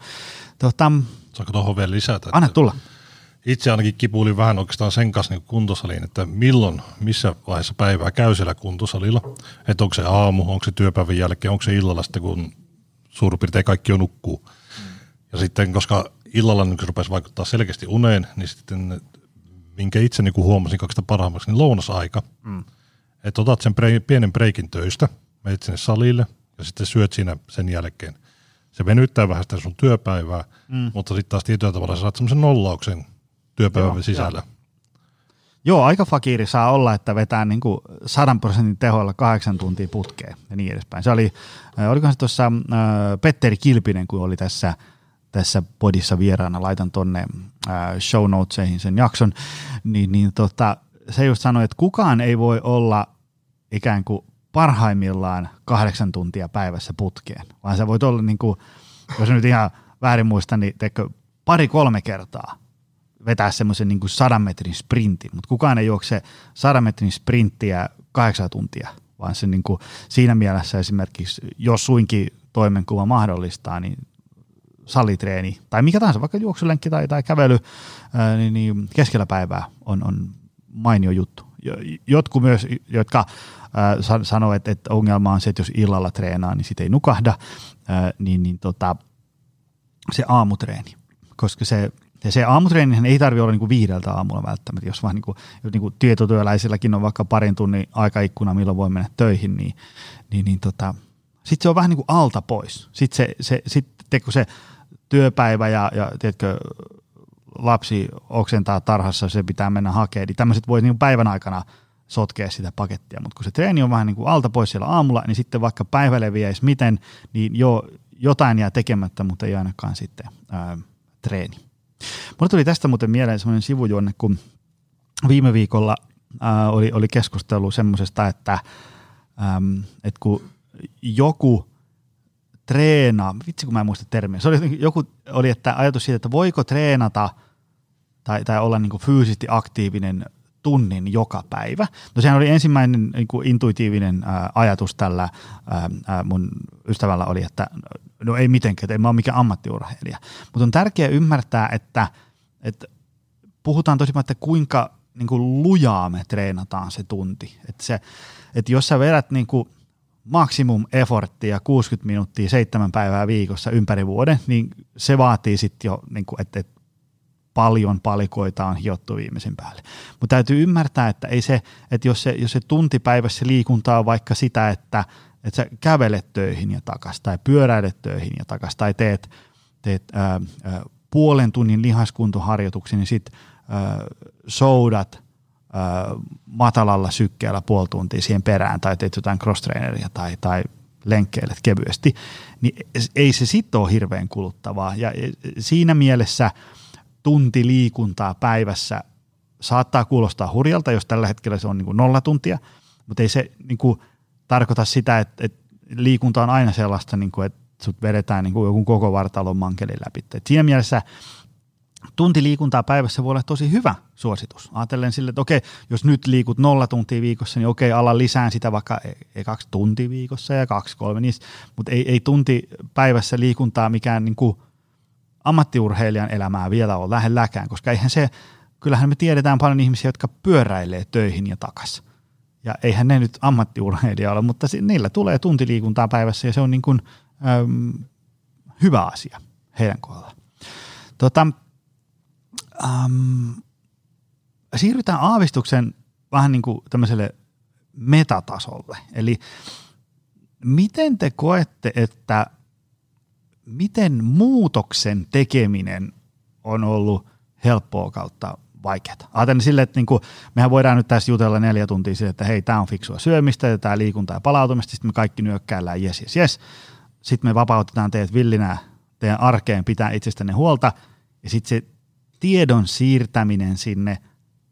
Tota, Saanko tuohon vielä lisätä? Anna tulla. Itse ainakin kipuulin vähän oikeastaan sen kanssa niin kuntosaliin, että milloin, missä vaiheessa päivää käy siellä kuntosalilla. Että onko se aamu, onko se työpäivän jälkeen, onko se illalla sitten, kun suurin piirtein kaikki on nukkuu. Mm. Ja sitten, koska illalla niin se rupesi vaikuttaa selkeästi uneen, niin sitten minkä itse niin huomasin kaikista parhaimmaksi, niin lounasaika. Mm. Että otat sen pre- pienen breikin töistä, menet sinne salille ja sitten syöt siinä sen jälkeen. Se venyttää vähän sitä sun työpäivää, mm. mutta sitten taas tietyllä tavalla saat semmoisen nollauksen työpäivän Joo, sisällä. Jo. Joo, aika fakiri saa olla, että vetää niin kuin sadan prosentin tehoilla kahdeksan tuntia putkeen ja niin edespäin. Se oli, äh, olikohan se tuossa äh, Petteri Kilpinen, kun oli tässä – tässä podissa vieraana, laitan tonne show notesihin sen jakson, niin, niin tota, se just sanoi, että kukaan ei voi olla ikään kuin parhaimmillaan kahdeksan tuntia päivässä putkeen, vaan sä voit olla niin kuin, jos nyt ihan väärin muistan, niin teekö pari-kolme kertaa vetää semmoisen niin sadan metrin sprintin, mutta kukaan ei juokse sadan metrin sprinttiä kahdeksan tuntia, vaan se niin kuin siinä mielessä esimerkiksi, jos suinkin toimenkuva mahdollistaa, niin salitreeni tai mikä tahansa, vaikka juoksulenkki tai, tai kävely niin, niin keskellä päivää on, on mainio juttu. Jotkut myös, jotka ää, sanoo, että, että ongelma on se, että jos illalla treenaa, niin sitten ei nukahda, niin, niin tota, se aamutreeni, koska se ja se aamutreeni ei tarvitse olla niinku viideltä aamulla välttämättä, jos vaan niinku, niinku tietotyöläisilläkin on vaikka parin tunnin aikaikkuna, milloin voi mennä töihin, niin, niin, niin tota, sitten se on vähän niin kuin alta pois. Sitten se, se, sit, kun se työpäivä ja, ja tiedätkö, lapsi oksentaa tarhassa, se pitää mennä hakemaan, niin tämmöiset voi niin päivän aikana sotkea sitä pakettia, mutta kun se treeni on vähän niin kuin alta pois siellä aamulla, niin sitten vaikka päivä leviäisi miten, niin jo jotain jää tekemättä, mutta ei ainakaan sitten ää, treeni. Mulle tuli tästä muuten mieleen semmoinen sivujuonne, kun viime viikolla ää, oli, oli keskustelu semmoisesta, että, äm, että kun joku treenaa, vitsi kun mä en muista termiä, se oli joku, oli että ajatus siitä, että voiko treenata tai, tai olla niin kuin fyysisesti aktiivinen tunnin joka päivä. No sehän oli ensimmäinen niin kuin intuitiivinen ää, ajatus tällä ää, mun ystävällä oli, että no ei mitenkään, että en mä ole mikään ammattiurheilija. Mutta on tärkeää ymmärtää, että, että puhutaan tosi että kuinka niin kuin lujaa me treenataan se tunti. Että, se, että jos sä vedät niin kuin maksimum efforttia 60 minuuttia seitsemän päivää viikossa ympäri vuoden, niin se vaatii sitten jo, niin kuin, että, että paljon palikoita on hiottu viimeisen päälle. Mutta täytyy ymmärtää, että ei se, että jos se, jos se tuntipäivässä liikuntaa on vaikka sitä, että, että sä kävelet töihin ja takas, tai pyöräilet töihin ja takas, tai teet, teet ää, ää, puolen tunnin lihaskuntoharjoituksia, niin sitten soudat matalalla sykkeellä puoli tuntia siihen perään, tai teet jotain cross tai, tai lenkkeilet kevyesti, niin ei se sitten ole hirveän kuluttavaa. Ja siinä mielessä – tunti liikuntaa päivässä saattaa kuulostaa hurjalta, jos tällä hetkellä se on niin kuin nolla tuntia, mutta ei se niin kuin tarkoita sitä, että, että liikunta on aina sellaista, niin kuin, että sut vedetään niin kuin joku koko vartalon mankelin läpi. Et siinä mielessä tunti liikuntaa päivässä voi olla tosi hyvä suositus. Ajatellen sille, että okei, jos nyt liikut nolla tuntia viikossa, niin okei, ala lisään sitä vaikka ei, kaksi tuntia viikossa ja kaksi, kolme, niin, mutta ei, ei tunti päivässä liikuntaa mikään niin kuin – ammattiurheilijan elämää vielä ole lähelläkään, koska eihän se, kyllähän me tiedetään paljon ihmisiä, jotka pyöräilee töihin ja takas. Ja eihän ne nyt ammattiurheilija ole, mutta niillä tulee tuntiliikuntaa päivässä ja se on niin kuin, äm, hyvä asia heidän kohdallaan. Tota, äm, siirrytään aavistuksen vähän niin kuin tämmöiselle metatasolle. Eli miten te koette, että miten muutoksen tekeminen on ollut helppoa kautta vaikeaa. Ajattelen silleen, että niinku, mehän voidaan nyt tässä jutella neljä tuntia sille, että hei, tämä on fiksua syömistä ja tämä liikuntaa ja palautumista, sitten me kaikki nyökkäillään, jes, jes, jes. Sitten me vapautetaan teidät villinä teidän arkeen pitää itsestänne huolta, ja sitten se tiedon siirtäminen sinne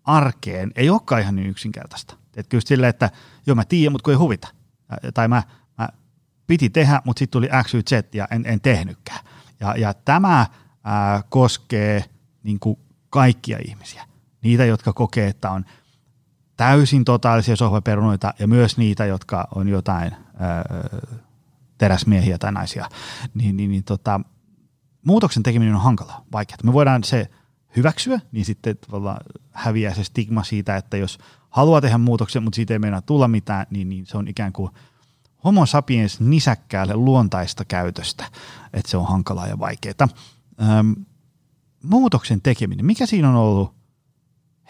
arkeen ei olekaan ihan niin yksinkertaista. Et kyllä silleen, että joo mä tiedän, mutta kun ei huvita. Tai mä piti tehdä, mutta sitten tuli X, Y, Z ja en, en tehnytkään. Ja, ja tämä ää, koskee niin kuin kaikkia ihmisiä. Niitä, jotka kokee, että on täysin totaalisia sohvaperunoita ja myös niitä, jotka on jotain ää, teräsmiehiä tai naisia. Niin, niin, niin tota, muutoksen tekeminen on hankala, vaikeaa. Me voidaan se hyväksyä, niin sitten häviää se stigma siitä, että jos haluaa tehdä muutoksen, mutta siitä ei meinaa tulla mitään, niin, niin se on ikään kuin – homo sapiens nisäkkäälle luontaista käytöstä, että se on hankalaa ja vaikeaa. Öm, muutoksen tekeminen, mikä siinä on ollut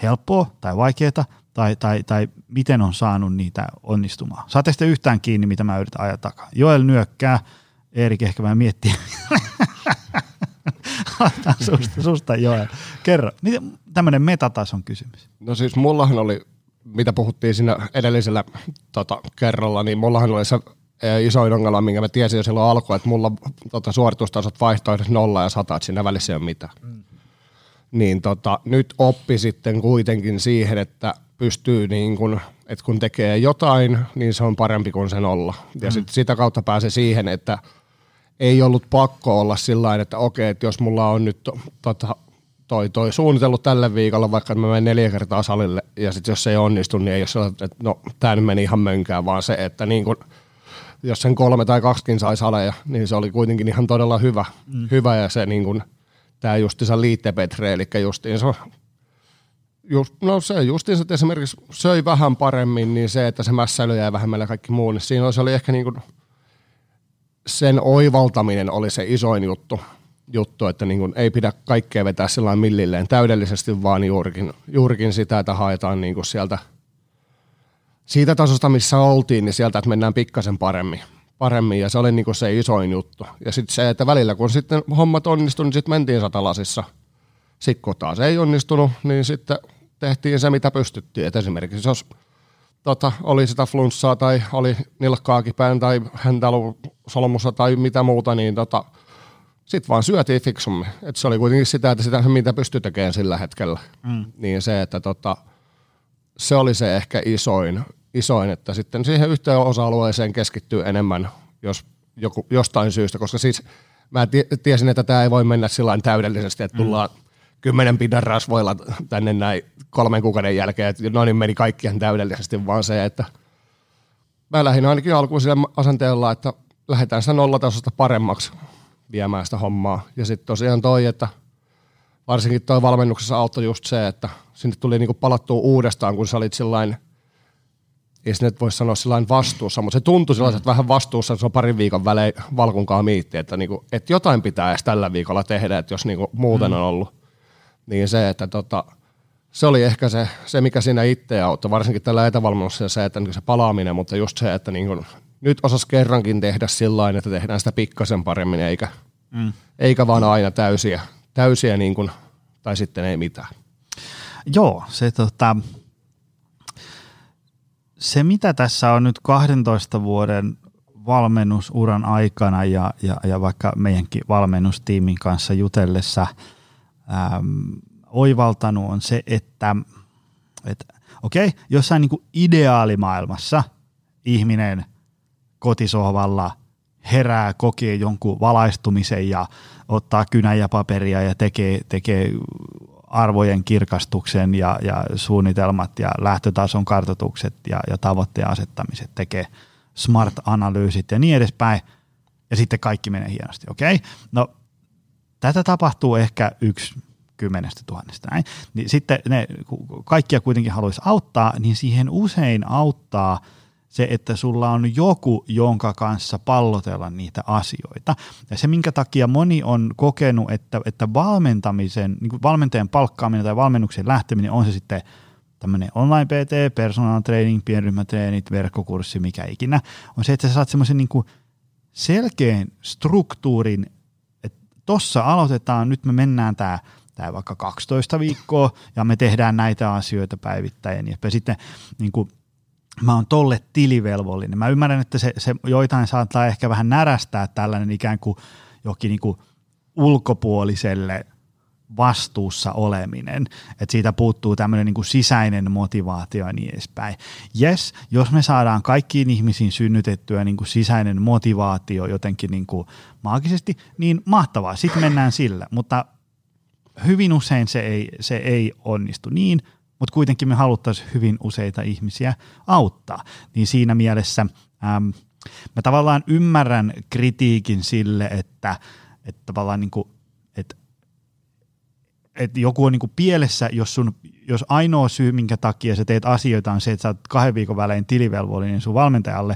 helppoa tai vaikeaa, tai, tai, tai miten on saanut niitä onnistumaan? Saatte sitten yhtään kiinni, mitä mä yritän ajaa takaa. Joel nyökkää, Eerik ehkä vähän miettii. susta, susta Joel. Kerro, tämmöinen metatason kysymys. No siis mullahan oli mitä puhuttiin siinä edellisellä tota, kerralla, niin mullahan oli se e, isoin ongelma, minkä mä tiesin jo silloin alkuun, että mulla tota, suoritustasot vaihtoehdossa nolla ja sata, että siinä välissä ei ole mitään. Mm. Niin tota, nyt oppi sitten kuitenkin siihen, että pystyy niin kun, että kun tekee jotain, niin se on parempi kuin se nolla. Ja mm. sit sitä kautta pääsee siihen, että ei ollut pakko olla sillä että okei, että jos mulla on nyt tota, toi, toi suunnitellut tälle viikolla, vaikka mä menen neljä kertaa salille, ja sitten jos se ei onnistu, niin ei ole sellainen, että no, tämä nyt meni ihan mönkään, vaan se, että niin kun, jos sen kolme tai kaksikin sai saleja, niin se oli kuitenkin ihan todella hyvä, mm. hyvä ja se niin kun, tämä justiinsa liittepetre, eli justiinsa Just, no se justiinsa, että esimerkiksi söi vähän paremmin, niin se, että se mässäily jäi vähemmällä kaikki muu, niin siinä oli ehkä niin kuin sen oivaltaminen oli se isoin juttu juttu, että niin kuin ei pidä kaikkea vetää sillä millilleen täydellisesti, vaan juurikin, juurikin sitä, että haetaan niin kuin sieltä siitä tasosta, missä oltiin, niin sieltä, että mennään pikkasen paremmin. paremmin ja se oli niin kuin se isoin juttu. Ja sitten se, että välillä kun sitten hommat onnistui, niin sitten mentiin satalasissa. Sitten kun taas ei onnistunut, niin sitten tehtiin se, mitä pystyttiin. Et esimerkiksi jos tota, oli sitä flunssaa tai oli nilkkaakin päin tai häntä solmussa tai mitä muuta, niin tota, sitten vaan syötiin fiksummin. Et se oli kuitenkin sitä, että sitä mitä pystyi tekemään sillä hetkellä. Mm. Niin se, että tota, se oli se ehkä isoin, isoin, että sitten siihen yhteen osa-alueeseen keskittyy enemmän, jos joku, jostain syystä, koska siis mä tiesin, että tämä ei voi mennä sillä täydellisesti, että tullaan mm. Kymmenen pinnan rasvoilla tänne näin kolmen kuukauden jälkeen, että no niin meni kaikkien täydellisesti, vaan se, että mä lähdin ainakin alkuun sillä asenteella, että lähdetään sitä nollatasosta paremmaksi viemään sitä hommaa. Ja sitten tosiaan toi, että varsinkin toi valmennuksessa auttoi just se, että sinne tuli niinku palattua uudestaan, kun sä olit sillain, ei sinne voi sanoa sillain vastuussa, mutta se tuntui sellaiset vähän vastuussa, että se on parin viikon välein valkunkaan miitti, että, niinku, että jotain pitää edes tällä viikolla tehdä, että jos niinku muuten mm. on ollut. Niin se, että tota, se oli ehkä se, se mikä siinä itse auttoi, varsinkin tällä etävalmennuksessa se, että niin se palaaminen, mutta just se, että niin nyt osas kerrankin tehdä sillä että tehdään sitä pikkasen paremmin, eikä, mm. eikä vaan aina täysiä, täysiä niin kuin, tai sitten ei mitään. Joo, se, tota, se mitä tässä on nyt 12 vuoden valmennusuran aikana ja, ja, ja vaikka meidänkin valmennustiimin kanssa jutellessa äm, oivaltanut on se, että, että okei, okay, jossain niin kuin ideaalimaailmassa ihminen kotisohvalla herää, kokee jonkun valaistumisen ja ottaa kynän ja paperia ja tekee, tekee arvojen kirkastuksen ja, ja suunnitelmat ja lähtötason kartoitukset ja, ja tavoitteen asettamiset, tekee smart-analyysit ja niin edespäin, ja sitten kaikki menee hienosti, okei? Okay? No, tätä tapahtuu ehkä yksi kymmenestä tuhannesta näin. Niin sitten ne kaikkia kuitenkin haluaisi auttaa, niin siihen usein auttaa – se, että sulla on joku, jonka kanssa pallotella niitä asioita. Ja se, minkä takia moni on kokenut, että, että valmentamisen, niin valmentajan palkkaaminen tai valmennuksen lähteminen on se sitten tämmöinen online PT, personal training, pienryhmätreenit, verkkokurssi, mikä ikinä, on se, että sä saat semmoisen niin selkeän struktuurin, tossa aloitetaan, nyt me mennään tämä tämä vaikka 12 viikkoa ja me tehdään näitä asioita päivittäin ja sitten niin kuin mä oon tolle tilivelvollinen. Mä ymmärrän, että se, se joitain saattaa ehkä vähän närästää tällainen ikään kuin jokin niin kuin ulkopuoliselle vastuussa oleminen, että siitä puuttuu tämmöinen niin sisäinen motivaatio ja niin edespäin. Yes, jos me saadaan kaikkiin ihmisiin synnytettyä niin kuin sisäinen motivaatio jotenkin niin kuin maagisesti, niin mahtavaa, sitten mennään sillä, mutta hyvin usein se ei, se ei onnistu niin, mutta kuitenkin me haluttaisiin hyvin useita ihmisiä auttaa. Niin siinä mielessä äm, mä tavallaan ymmärrän kritiikin sille, että, että tavallaan niin kuin, että joku on niin kuin pielessä, jos, sun, jos ainoa syy, minkä takia sä teet asioita, on se, että sä oot kahden viikon välein tilivelvollinen sun valmentajalle,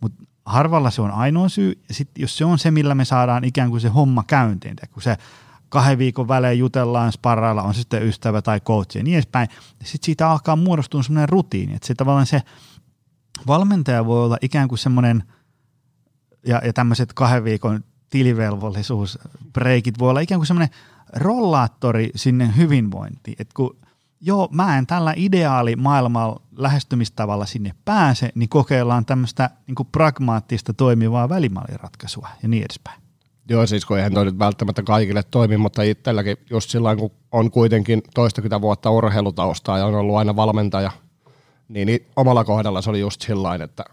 mutta harvalla se on ainoa syy. Sitten jos se on se, millä me saadaan ikään kuin se homma käyntiin, kun se kahden viikon välein jutellaan, sparrailla, on se sitten ystävä tai coach ja niin edespäin. Sitten siitä alkaa muodostua semmoinen rutiini, että se tavallaan se valmentaja voi olla ikään kuin semmoinen, ja, ja tämmöiset kahden viikon tilivelvollisuusbreikit voi olla ikään kuin semmoinen rollaattori sinne hyvinvointiin, että kun joo, mä en tällä ideaali maailmalla lähestymistavalla sinne pääse, niin kokeillaan tämmöistä niin pragmaattista toimivaa välimalliratkaisua ja niin edespäin. Joo, siis kun eihän toi nyt välttämättä kaikille toimi, mutta itselläkin just sillä kun on kuitenkin toistakymmentä vuotta urheilutaustaa ja on ollut aina valmentaja, niin omalla kohdalla se oli just sillä että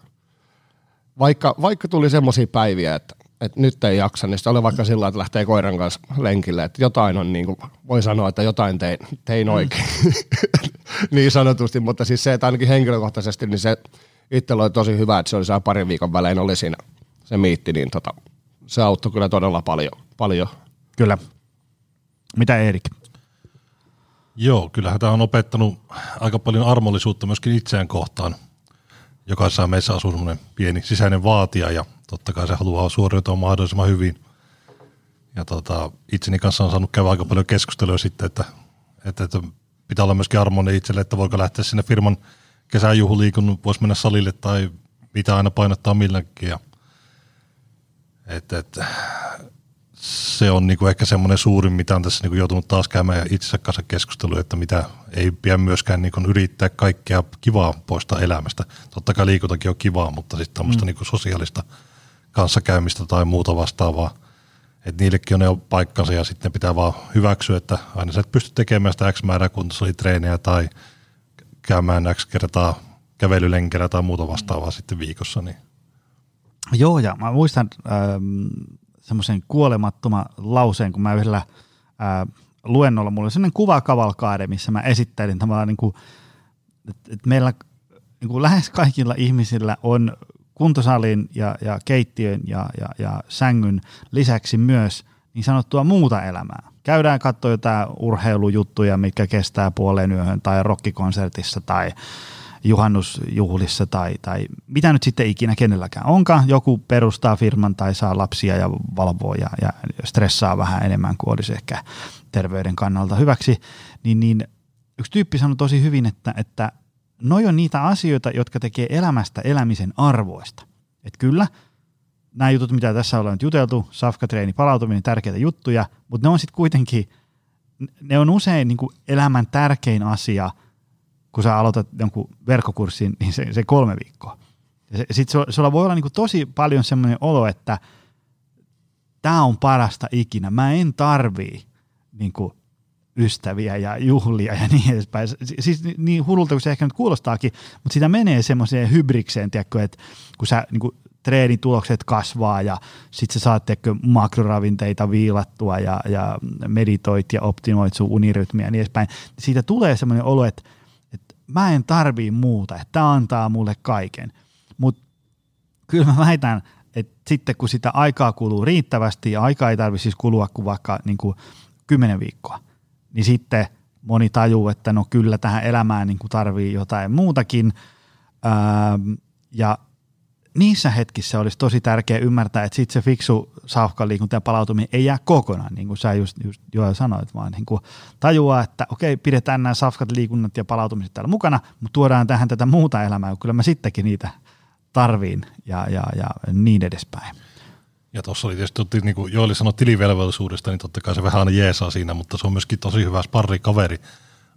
vaikka, vaikka tuli semmoisia päiviä, että, että nyt ei jaksa, niin se oli vaikka sillä että lähtee koiran kanssa lenkille, että jotain on niin kuin, voi sanoa, että jotain tein, tein mm. oikein, mm. niin sanotusti, mutta siis se, että ainakin henkilökohtaisesti, niin se itsellä oli tosi hyvä, että se oli saa parin viikon välein oli siinä se miitti, niin tota, se auttoi kyllä todella paljon. paljon. Kyllä. Mitä Erik? Joo, kyllähän tämä on opettanut aika paljon armollisuutta myöskin itseään kohtaan. Jokaisessa meissä asuu semmoinen pieni sisäinen vaatija ja totta kai se haluaa suoriutua mahdollisimman hyvin. Ja tota, itseni kanssa on saanut käydä aika paljon keskustelua sitten, että, että, että pitää olla myöskin armoinen itselle, että voiko lähteä sinne firman kesäjuhliikun, voisi mennä salille tai mitä aina painottaa milläkin. Ja et, et, se on niinku ehkä semmoinen suurin, mitä on tässä niinku joutunut taas käymään itsensä kanssa keskustelua, että mitä ei pidä myöskään niinku yrittää kaikkea kivaa poistaa elämästä. Totta kai liikuntakin on kivaa, mutta sitten tämmöistä mm. niinku sosiaalista kanssakäymistä tai muuta vastaavaa. Että niillekin on jo paikkansa ja sitten pitää vaan hyväksyä, että aina sä et pysty tekemään sitä X määrää treenejä tai käymään X kertaa kävelylenkellä tai muuta vastaavaa mm. sitten viikossa. Niin Joo, ja mä muistan ähm, semmoisen kuolemattoman lauseen, kun mä yhdellä äh, luennolla, mulla oli sellainen kuvakavalkaade, missä mä esittelin tavallaan, niin että, että meillä niin kuin lähes kaikilla ihmisillä on kuntosalin ja, ja keittiön ja, ja, ja sängyn lisäksi myös niin sanottua muuta elämää. Käydään katsoa jotain urheilujuttuja, mitkä kestää puoleen yöhön tai rockikonsertissa tai juhannusjuhlissa tai, tai mitä nyt sitten ikinä kenelläkään onkaan. Joku perustaa firman tai saa lapsia ja valvoo ja, ja stressaa vähän enemmän kuin olisi ehkä terveyden kannalta hyväksi. Niin, niin yksi tyyppi sanoi tosi hyvin, että, että noi on niitä asioita, jotka tekee elämästä elämisen arvoista. Että kyllä, nämä jutut, mitä tässä ollaan nyt juteltu, safkatreeni, palautuminen, tärkeitä juttuja, mutta ne on sitten kuitenkin, ne on usein niin elämän tärkein asia, kun sä aloitat jonkun verkkokurssin, niin se, se kolme viikkoa. Sitten sulla voi olla niin tosi paljon semmoinen olo, että tämä on parasta ikinä, mä en tarvii niin ystäviä ja juhlia ja niin edespäin. Siis niin hullulta kuin se ehkä nyt kuulostaakin, mutta sitä menee semmoiseen hybrikseen, tiedätkö, että kun sä niin kuin treenitulokset kasvaa ja sitten sä saat tiedätkö, makroravinteita viilattua ja, ja meditoit ja optimoit sun unirytmiä ja niin edespäin. Siitä tulee semmoinen olo, että mä en tarvii muuta, että tämä antaa mulle kaiken. Mutta kyllä mä väitän, että sitten kun sitä aikaa kuluu riittävästi ja aikaa ei tarvitse siis kulua kuin vaikka niin kuin kymmenen viikkoa – niin sitten moni tajuu, että no kyllä tähän elämään niin tarvii jotain muutakin. Ähm, ja niissä hetkissä olisi tosi tärkeää ymmärtää, että sitten se fiksu saufkaliikunta ja palautuminen ei jää kokonaan, niin kuin sä just, just jo sanoit, vaan niin kuin tajuaa, että okei, pidetään nämä safkat liikunnat ja palautumiset täällä mukana, mutta tuodaan tähän tätä muuta elämää, kyllä mä sittenkin niitä tarviin ja, ja, ja niin edespäin. Ja tuossa oli tietysti, niin kuin Joeli sanoi tilivelvollisuudesta, niin totta kai se vähän aina jeesaa siinä, mutta se on myöskin tosi hyvä sparri kaveri.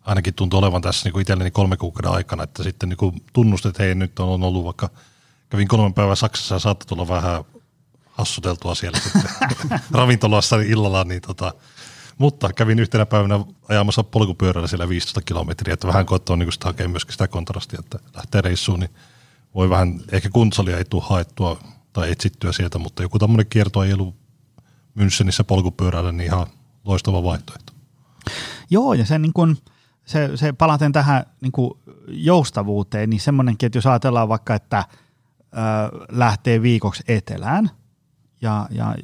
Ainakin tuntuu olevan tässä niin kuin itselleni kolme kuukauden aikana, että sitten niin kuin että hei nyt on ollut vaikka, kävin kolmen päivän Saksassa ja saattaa tulla vähän hassuteltua siellä sitten ravintolassa illalla, niin tota, mutta kävin yhtenä päivänä ajamassa polkupyörällä siellä 15 kilometriä, että vähän koettua niin sitä hakee myöskin sitä kontrastia, että lähtee reissuun, niin voi vähän, ehkä kuntosalia ei tule haettua tai etsittyä sieltä, mutta joku tämmöinen kiertoajelu Münchenissä polkupyörällä, niin ihan loistava vaihtoehto. Joo, ja se, niin kun, se, se palaten tähän niin joustavuuteen, niin semmoinenkin, että jos ajatellaan vaikka, että lähtee viikoksi etelään, ja, ja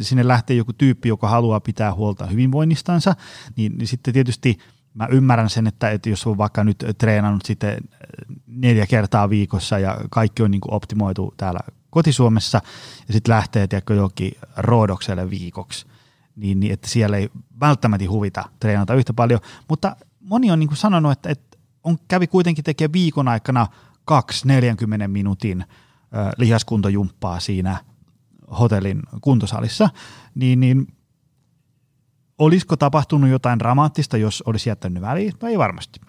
sinne lähtee joku tyyppi, joka haluaa pitää huolta hyvinvoinnistansa, niin, niin sitten tietysti mä ymmärrän sen, että, että jos on vaikka nyt treenannut sitten neljä kertaa viikossa ja kaikki on niin kuin optimoitu täällä kotisuomessa ja sitten lähtee tiedätkö, johonkin roodokselle viikoksi, niin, niin että siellä ei välttämättä huvita treenata yhtä paljon, mutta moni on niin kuin sanonut, että, että on, kävi kuitenkin tekemään viikon aikana kaksi 40 minuutin lihaskuntojumppaa siinä hotellin kuntosalissa, niin, niin olisiko tapahtunut jotain dramaattista, jos olisi jättänyt väliin? No ei varmasti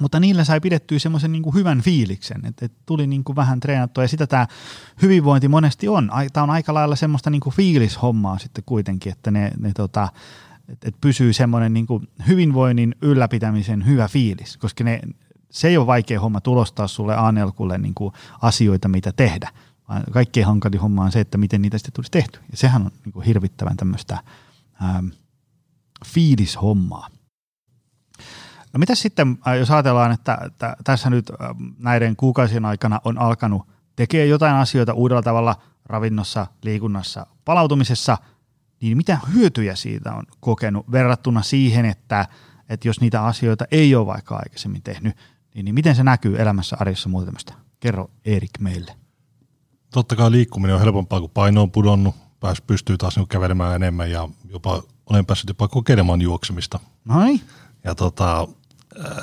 mutta niillä sai pidettyä semmoisen niin hyvän fiiliksen, että, että tuli niin kuin vähän treenattua ja sitä tämä hyvinvointi monesti on. Tämä on aika lailla semmoista niin kuin fiilishommaa sitten kuitenkin, että ne, ne tota, että, että pysyy semmoinen niin hyvinvoinnin ylläpitämisen hyvä fiilis, koska ne, se ei ole vaikea homma tulostaa sulle Anelkulle niin asioita, mitä tehdä, vaan kaikkein hankalin homma on se, että miten niitä sitten tulisi tehty. Ja sehän on niin kuin hirvittävän tämmöistä ähm, fiilishommaa. No mitä sitten, äh, jos ajatellaan, että, että tässä nyt äh, näiden kuukausien aikana on alkanut tekee jotain asioita uudella tavalla ravinnossa, liikunnassa, palautumisessa, niin mitä hyötyjä siitä on kokenut verrattuna siihen, että, että jos niitä asioita ei ole vaikka aikaisemmin tehnyt, niin, niin miten se näkyy elämässä arjessa muuta tämmöistä? Kerro Erik meille. Totta kai liikkuminen on helpompaa, kun paino on pudonnut, pääs pystyy taas niin kävelemään enemmän ja jopa olen päässyt jopa kokeilemaan juoksemista. Noin. Ja tota,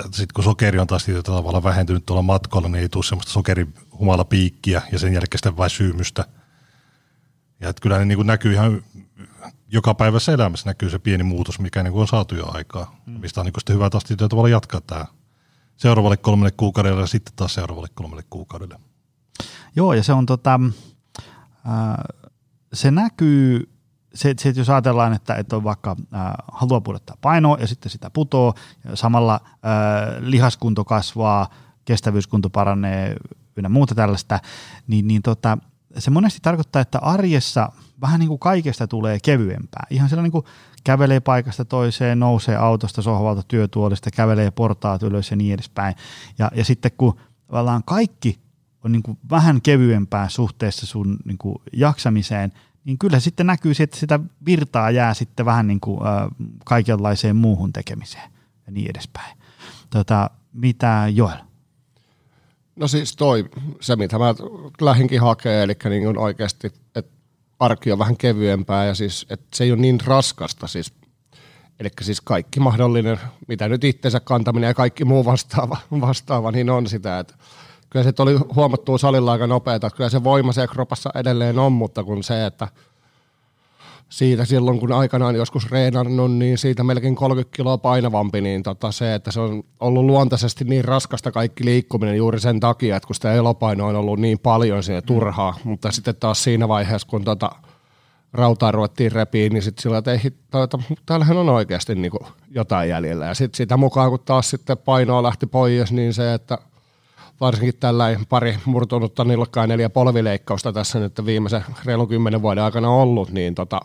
sitten kun sokeri on taas tietyllä tavalla vähentynyt tuolla matkalla, niin ei tule semmoista sokerihumala piikkiä ja sen jälkeen sitten vain syymystä. Ja että kyllä ne niin kuin näkyy ihan joka päivässä elämässä näkyy se pieni muutos, mikä niin kuin on saatu jo aikaa, mm. mistä on niin kuin sitten hyvä taas tietyllä tavalla jatkaa tämä seuraavalle kolmelle kuukaudelle ja sitten taas seuraavalle kolmelle kuukaudelle. Joo, ja se on tota, äh, se näkyy se, se, että jos ajatellaan, että, että on vaikka äh, haluaa pudottaa painoa ja sitten sitä putoo, ja samalla äh, lihaskunto kasvaa, kestävyyskunto paranee ynnä muuta tällaista, niin, niin tota, se monesti tarkoittaa, että arjessa vähän niin kuin kaikesta tulee kevyempää. Ihan sellainen niin kuin kävelee paikasta toiseen, nousee autosta, sohvalta, työtuolista, kävelee portaat ylös ja niin edespäin. Ja, ja sitten kun tavallaan kaikki on niin kuin vähän kevyempää suhteessa sun niin kuin jaksamiseen, niin kyllä sitten näkyy, että sitä virtaa jää sitten vähän niin kuin, äh, kaikenlaiseen muuhun tekemiseen ja niin edespäin. Tota, mitä Joel? No siis toi, se mitä mä lähinkin hakee, eli niin kuin oikeasti, että arki on vähän kevyempää ja siis, että se ei ole niin raskasta siis. Eli siis kaikki mahdollinen, mitä nyt itsensä kantaminen ja kaikki muu vastaava, vastaava niin on sitä, että kyllä se oli huomattu salilla aika nopeata, kyllä se voima siellä kropassa edelleen on, mutta kun se, että siitä silloin, kun aikanaan joskus reenannut, niin siitä melkein 30 kiloa painavampi, niin tota se, että se on ollut luontaisesti niin raskasta kaikki liikkuminen juuri sen takia, että kun sitä elopainoa on ollut niin paljon siinä turhaa, mm. mutta sitten taas siinä vaiheessa, kun tota, rautaa ruvettiin repiin, niin sitten sillä, ei, että täällähän on oikeasti niin jotain jäljellä. Ja sitten sitä mukaan, kun taas sitten painoa lähti pois, niin se, että varsinkin tällä pari murtunutta nilkkaa neljä polvileikkausta tässä nyt viimeisen reilun kymmenen vuoden aikana ollut, niin tota,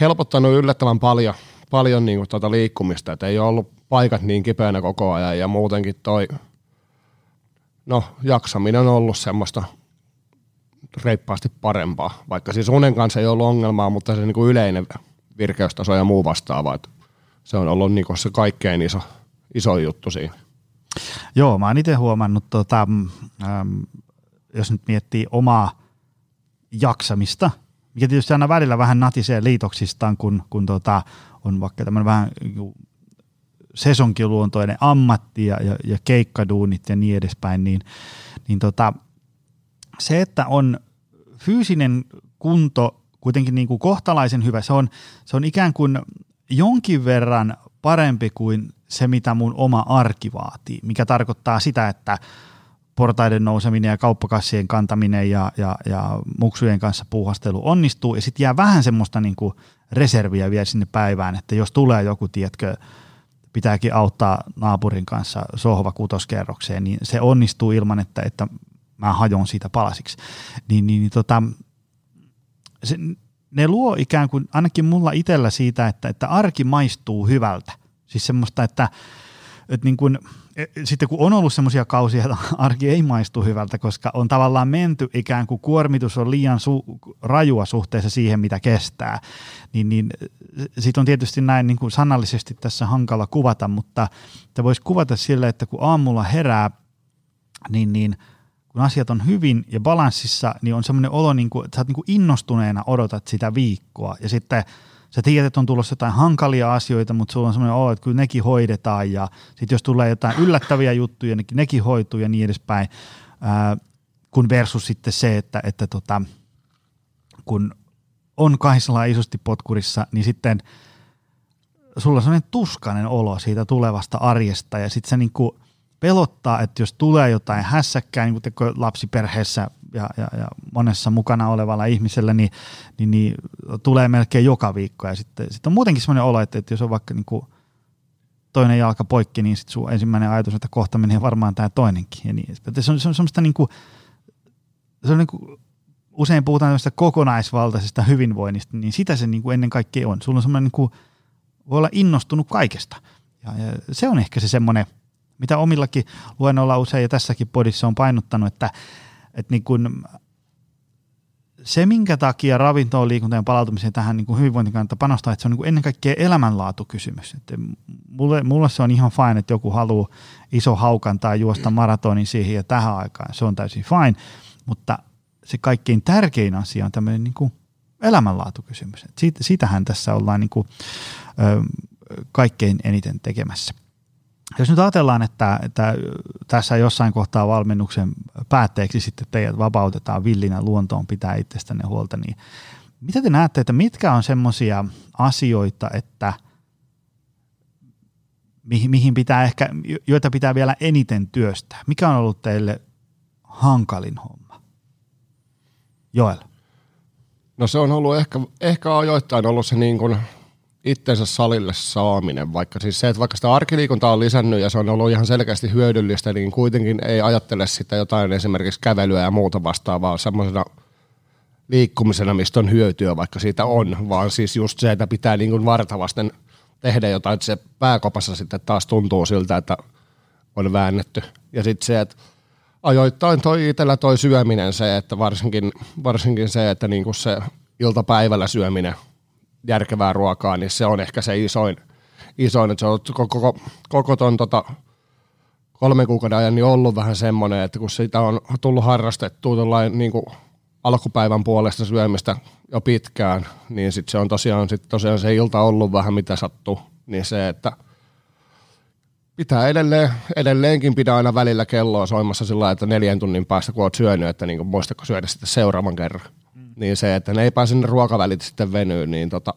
helpottanut yllättävän paljon, paljon niin kuin tota liikkumista, että ei ole ollut paikat niin kipeänä koko ajan ja muutenkin toi, no jaksaminen on ollut semmoista reippaasti parempaa, vaikka siis unen kanssa ei ollut ongelmaa, mutta se niin kuin yleinen virkeystaso ja muu vastaava, että se on ollut niin kuin se kaikkein iso, iso juttu siinä. Joo, mä oon itse huomannut, tota, ähm, jos nyt miettii omaa jaksamista, mikä tietysti aina välillä vähän natisee liitoksistaan, kun, kun tota, on vaikka tämmöinen vähän niinku sesonkiluontoinen ammatti ja, ja, ja keikkaduunit ja niin edespäin, niin, niin tota, se, että on fyysinen kunto kuitenkin niin kuin kohtalaisen hyvä, se on, se on ikään kuin jonkin verran parempi kuin se, mitä mun oma arki vaatii, mikä tarkoittaa sitä, että portaiden nouseminen ja kauppakassien kantaminen ja, ja, ja muksujen kanssa puuhastelu onnistuu ja sitten jää vähän semmoista niin kuin reserviä vielä sinne päivään, että jos tulee joku, tietkö, pitääkin auttaa naapurin kanssa sohva kutoskerrokseen, niin se onnistuu ilman, että, että mä hajon siitä palasiksi. Niin, niin, niin tota, se, ne luo ikään kuin, ainakin mulla itsellä siitä, että, että arki maistuu hyvältä. Siis semmoista, että, että niin kuin, e, sitten kun on ollut semmoisia kausia, että arki ei maistu hyvältä, koska on tavallaan menty ikään kuin kuormitus on liian su- rajua suhteessa siihen, mitä kestää, niin, niin sitten on tietysti näin niin kuin sanallisesti tässä hankala kuvata, mutta te voisi kuvata sille, että kun aamulla herää, niin, niin – kun asiat on hyvin ja balanssissa, niin on semmoinen olo, niin kuin, että sä oot niin kuin innostuneena odotat sitä viikkoa. Ja sitten sä tiedät, että on tulossa jotain hankalia asioita, mutta sulla on semmoinen olo, että kyllä nekin hoidetaan. Ja sitten jos tulee jotain yllättäviä juttuja, niin nekin hoituu ja niin edespäin. Ää, kun versus sitten se, että, että tota, kun on kahdessa isosti potkurissa, niin sitten sulla on semmoinen tuskainen olo siitä tulevasta arjesta ja sitten niin kuin – pelottaa, että jos tulee jotain hässäkkää, niin kuin lapsiperheessä ja, ja, ja monessa mukana olevalla ihmisellä, niin, niin, niin tulee melkein joka viikko. Ja sitten, sitten on muutenkin sellainen olo, että, että jos on vaikka niin kuin toinen jalka poikki, niin sitten sun ensimmäinen ajatus, että kohta menee varmaan tämä toinenkin. Ja niin. Se on, se on semmoista niin kuin, se on niin kuin, usein puhutaan tämmöistä kokonaisvaltaisesta hyvinvoinnista, niin sitä se niin kuin ennen kaikkea on. Sulla on semmoinen, niin kuin, voi olla innostunut kaikesta. Ja, ja se on ehkä se semmoinen – mitä omillakin luennoilla usein ja tässäkin podissa on painottanut, että, että niin kuin se, minkä takia ravintoon, liikuntaan palautumiseen tähän niin kuin hyvinvointin kannattaa panostaa, että se on niin kuin ennen kaikkea elämänlaatukysymys. Että mulle, mulle se on ihan fine, että joku haluaa iso haukan tai juosta maratonin siihen ja tähän aikaan. Se on täysin fine, mutta se kaikkein tärkein asia on tämmöinen niin kuin elämänlaatukysymys. Että siitä, sitähän tässä ollaan niin kuin, ö, kaikkein eniten tekemässä. Jos nyt ajatellaan, että, että tässä jossain kohtaa valmennuksen päätteeksi sitten teidät vapautetaan villinä luontoon pitää itsestänne huolta, niin mitä te näette, että mitkä on semmoisia asioita, että mihin, pitää ehkä, joita pitää vielä eniten työstää? Mikä on ollut teille hankalin homma? Joel. No se on ollut ehkä, ehkä ajoittain ollut se niin kuin itsensä salille saaminen, vaikka siis se, että vaikka sitä arkiliikuntaa on lisännyt ja se on ollut ihan selkeästi hyödyllistä, niin kuitenkin ei ajattele sitä jotain esimerkiksi kävelyä ja muuta vastaavaa semmoisena liikkumisena, mistä on hyötyä, vaikka siitä on, vaan siis just se, että pitää niin kuin vartavasten tehdä jotain, että se pääkopassa sitten taas tuntuu siltä, että on väännetty. Ja sitten se, että ajoittain toi itsellä toi syöminen se, että varsinkin, varsinkin se, että niin kuin se iltapäivällä syöminen järkevää ruokaa, niin se on ehkä se isoin, isoin että se on koko, koko, koko ton tota, kolmen kuukauden ajan niin ollut vähän semmoinen, että kun sitä on tullut harrastettua niin kuin alkupäivän puolesta syömistä jo pitkään, niin sit se on tosiaan, sit tosiaan se ilta ollut vähän mitä sattuu, niin se, että pitää edelleen, edelleenkin pitää aina välillä kelloa soimassa sillä että neljän tunnin päästä kun oot syönyt, että niin muistatko syödä sitten seuraavan kerran. Niin se, että ne ei pääse ne ruokavälit sitten venyyn, niin tota,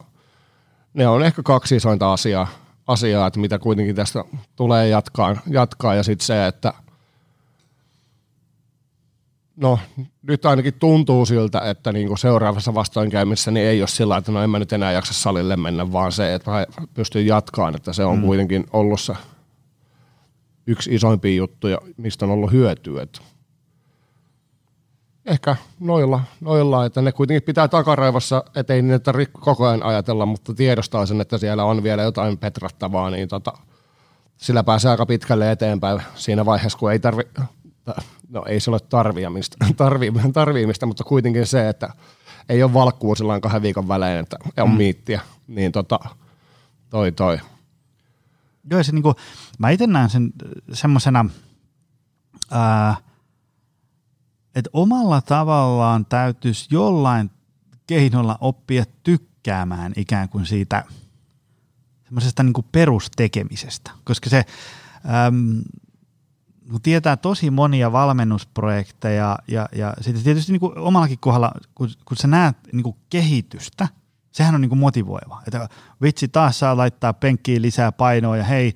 ne on ehkä kaksi isointa asiaa, asiaa että mitä kuitenkin tästä tulee jatkaa, jatkaa ja sitten se, että – no nyt ainakin tuntuu siltä, että niinku seuraavassa vastoinkäymisessä niin ei ole sillä, että no en mä nyt enää jaksa salille mennä, vaan se, että mä pystyn jatkaan, että se on mm. kuitenkin ollut se yksi isoimpia juttuja, mistä on ollut hyötyä. Että ehkä noilla, noilla, että ne kuitenkin pitää takaraivossa, ettei niitä tarvitse koko ajan ajatella, mutta tiedostaa sen, että siellä on vielä jotain petrattavaa, niin tota, sillä pääsee aika pitkälle eteenpäin siinä vaiheessa, kun ei tarvitse no ei se ole tarviamista, tarviimista, mutta kuitenkin se, että ei ole valkkuu silloin kahden viikon välein, että on mm. miittiä, niin tota, toi toi. Joo, se niinku, mä itse näen sen semmoisena, että omalla tavallaan täytyisi jollain keinolla oppia tykkäämään ikään kuin siitä semmoisesta niinku perustekemisestä, koska se, äm, kun tietää tosi monia valmennusprojekteja ja, ja sitten tietysti niin kuin omallakin kohdalla, kun, kun sä näet niin kuin kehitystä, sehän on niin kuin motivoiva. Että vitsi, taas saa laittaa penkkiin lisää painoa ja hei,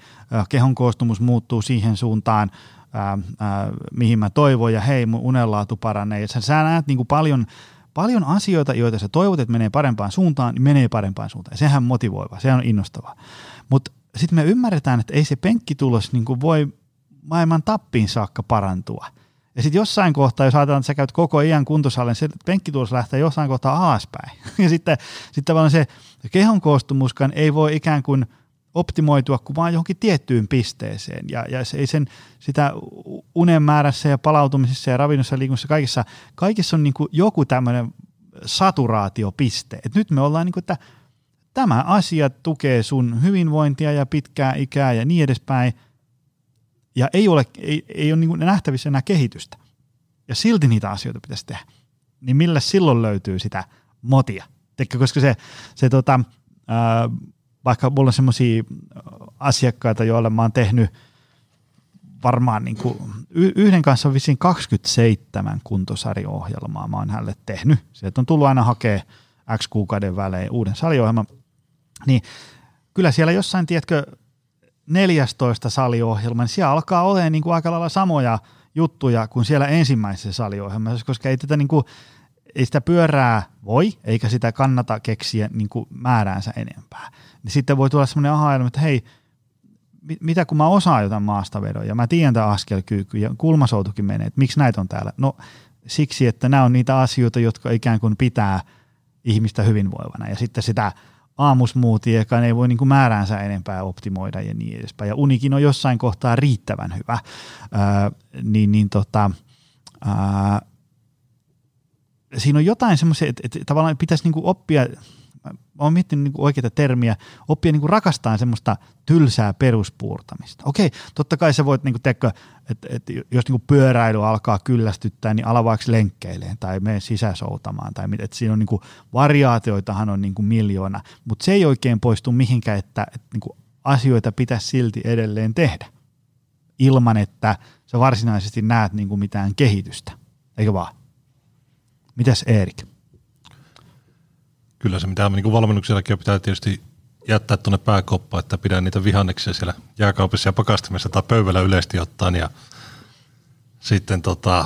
kehon koostumus muuttuu siihen suuntaan, ää, ää, mihin mä toivon ja hei, mun unenlaatu paranee. Ja sä, sä näet niin kuin paljon, paljon asioita, joita sä toivot, että menee parempaan suuntaan, niin menee parempaan suuntaan. Sehän motivoiva, se on innostavaa. Mutta sitten me ymmärretään, että ei se penkkitulos niin kuin voi maailman tappiin saakka parantua. Ja sitten jossain kohtaa, jos ajatellaan, että sä käyt koko iän kuntosalin, se penkkitulos lähtee jossain kohtaa alaspäin. Ja sitten, sitten tavallaan se kehon koostumuskaan ei voi ikään kuin optimoitua kuin vaan johonkin tiettyyn pisteeseen. Ja, ja se ei sen, sitä unen määrässä ja palautumisessa ja ravinnossa ja liikunnassa kaikissa, kaikissa on niin kuin joku tämmöinen saturaatiopiste. Et nyt me ollaan niin kuin, että tämä asia tukee sun hyvinvointia ja pitkää ikää ja niin edespäin – ja ei ole, ei, ei ole niin nähtävissä enää kehitystä, ja silti niitä asioita pitäisi tehdä, niin millä silloin löytyy sitä motia? Teikö, koska se, se tota, ää, vaikka mulla on semmoisia asiakkaita, joille mä oon tehnyt varmaan niin kuin, yhden kanssa on vissiin 27 kuntosariohjelmaa mä oon hänelle tehnyt. Sieltä on tullut aina hakea X kuukauden välein uuden saliohjelman. Niin kyllä siellä jossain, tiedätkö, 14 saliohjelma, niin siellä alkaa olemaan niin kuin aika lailla samoja juttuja kuin siellä ensimmäisessä saliohjelmassa, koska ei, tätä niin kuin, ei sitä pyörää voi, eikä sitä kannata keksiä niin kuin määräänsä enempää. Niin sitten voi tulla semmoinen aha että hei, mitä kun mä osaan jotain maastavedon ja mä tiedän tämä askelkyykky ja kulmasoutukin menee, että miksi näitä on täällä? No siksi, että nämä on niitä asioita, jotka ikään kuin pitää ihmistä hyvinvoivana ja sitten sitä – joka ei voi niin kuin määräänsä enempää optimoida ja niin edespäin. Ja unikin on jossain kohtaa riittävän hyvä, ää, niin, niin tota, ää, siinä on jotain semmoisia, että, että tavallaan pitäisi niin kuin oppia olen miettinyt niin oikeita termiä, oppia niin rakastaa semmoista tylsää peruspuurtamista. Okei, totta kai sä voit, niin kuin, tekkö, että, että jos niin pyöräily alkaa kyllästyttää, niin ala vaikka lenkkeileen tai mene sisäsoutamaan. Tai että siinä on niin kuin, variaatioitahan on niin kuin miljoona, mutta se ei oikein poistu mihinkään, että, että niin kuin asioita pitäisi silti edelleen tehdä ilman, että sä varsinaisesti näet niin kuin mitään kehitystä. Eikö vaan? Mitäs Erik? Kyllä se, mitä niin valmennuksellakin pitää tietysti jättää tuonne pääkoppaan, että pidän niitä vihanneksia siellä jääkaupissa ja pakastimessa tai pöydällä yleisesti ottaen. Ja sitten tota,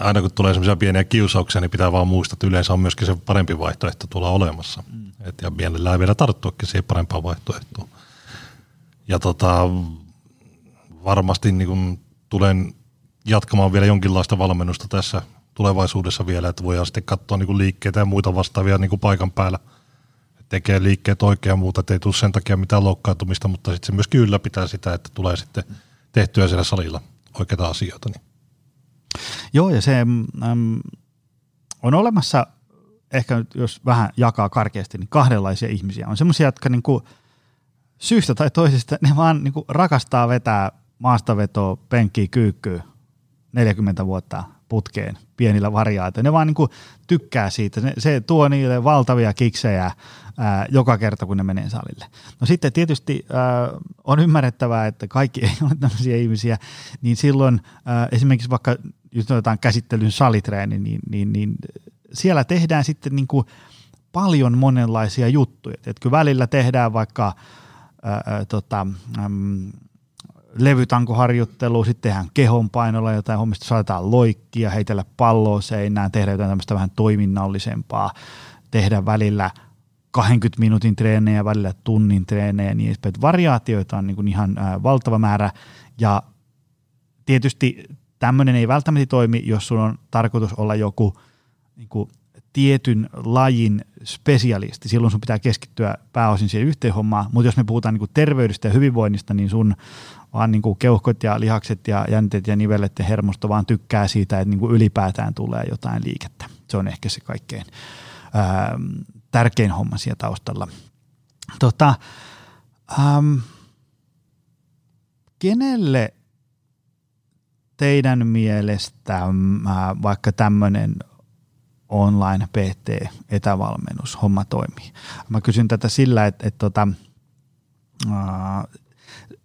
aina kun tulee semmoisia pieniä kiusauksia, niin pitää vaan muistaa, että yleensä on myöskin se parempi vaihtoehto tulla olemassa. Mm. Et, ja mielellään vielä tarttuakin siihen parempaan vaihtoehtoon. Ja tota, varmasti niin kun tulen jatkamaan vielä jonkinlaista valmennusta tässä tulevaisuudessa vielä, että voidaan sitten katsoa niin kuin liikkeitä ja muita vastaavia niin kuin paikan päällä. Tekee liikkeet oikein ja muuta, että ei tule sen takia mitään loukkaantumista, mutta sitten se myöskin ylläpitää sitä, että tulee sitten tehtyä siellä salilla oikeita asioita. Niin. Joo, ja se äm, on olemassa, ehkä nyt jos vähän jakaa karkeasti, niin kahdenlaisia ihmisiä. On semmoisia, jotka niinku syystä tai toisesta, ne vaan niinku rakastaa vetää maastavetoa, penkkiä, kyykkyä 40 vuotta putkeen pienillä variaatioilla. Ne vaan niinku tykkää siitä. Se, tuo niille valtavia kiksejä ää, joka kerta, kun ne menee salille. No sitten tietysti ää, on ymmärrettävää, että kaikki ei ole tämmöisiä ihmisiä, niin silloin ää, esimerkiksi vaikka jos otetaan käsittelyn salitreeni, niin, niin, niin siellä tehdään sitten niin kuin paljon monenlaisia juttuja. Etkö välillä tehdään vaikka ää, tota, äm, levytankoharjoittelu, sitten tehdään kehonpainolla jotain hommista, saatetaan loikkia, heitellä palloa seinään, tehdä jotain tämmöistä vähän toiminnallisempaa, tehdä välillä 20 minuutin treenejä, välillä tunnin treenejä niin edespäin. Variaatioita on niin kuin ihan ää, valtava määrä ja tietysti tämmöinen ei välttämättä toimi, jos sun on tarkoitus olla joku niin kuin tietyn lajin spesialisti. Silloin sun pitää keskittyä pääosin siihen yhteen hommaan, mutta jos me puhutaan niin kuin terveydestä ja hyvinvoinnista, niin sun vaan niin kuin keuhkot ja lihakset ja jänteet ja nivelet ja hermosto vaan tykkää siitä, että niin kuin ylipäätään tulee jotain liikettä. Se on ehkä se kaikkein ää, tärkein homma siellä taustalla. Tota, ähm, kenelle teidän mielestä äh, vaikka tämmöinen online PT-etävalmennus homma toimii? Mä kysyn tätä sillä, että, että että äh,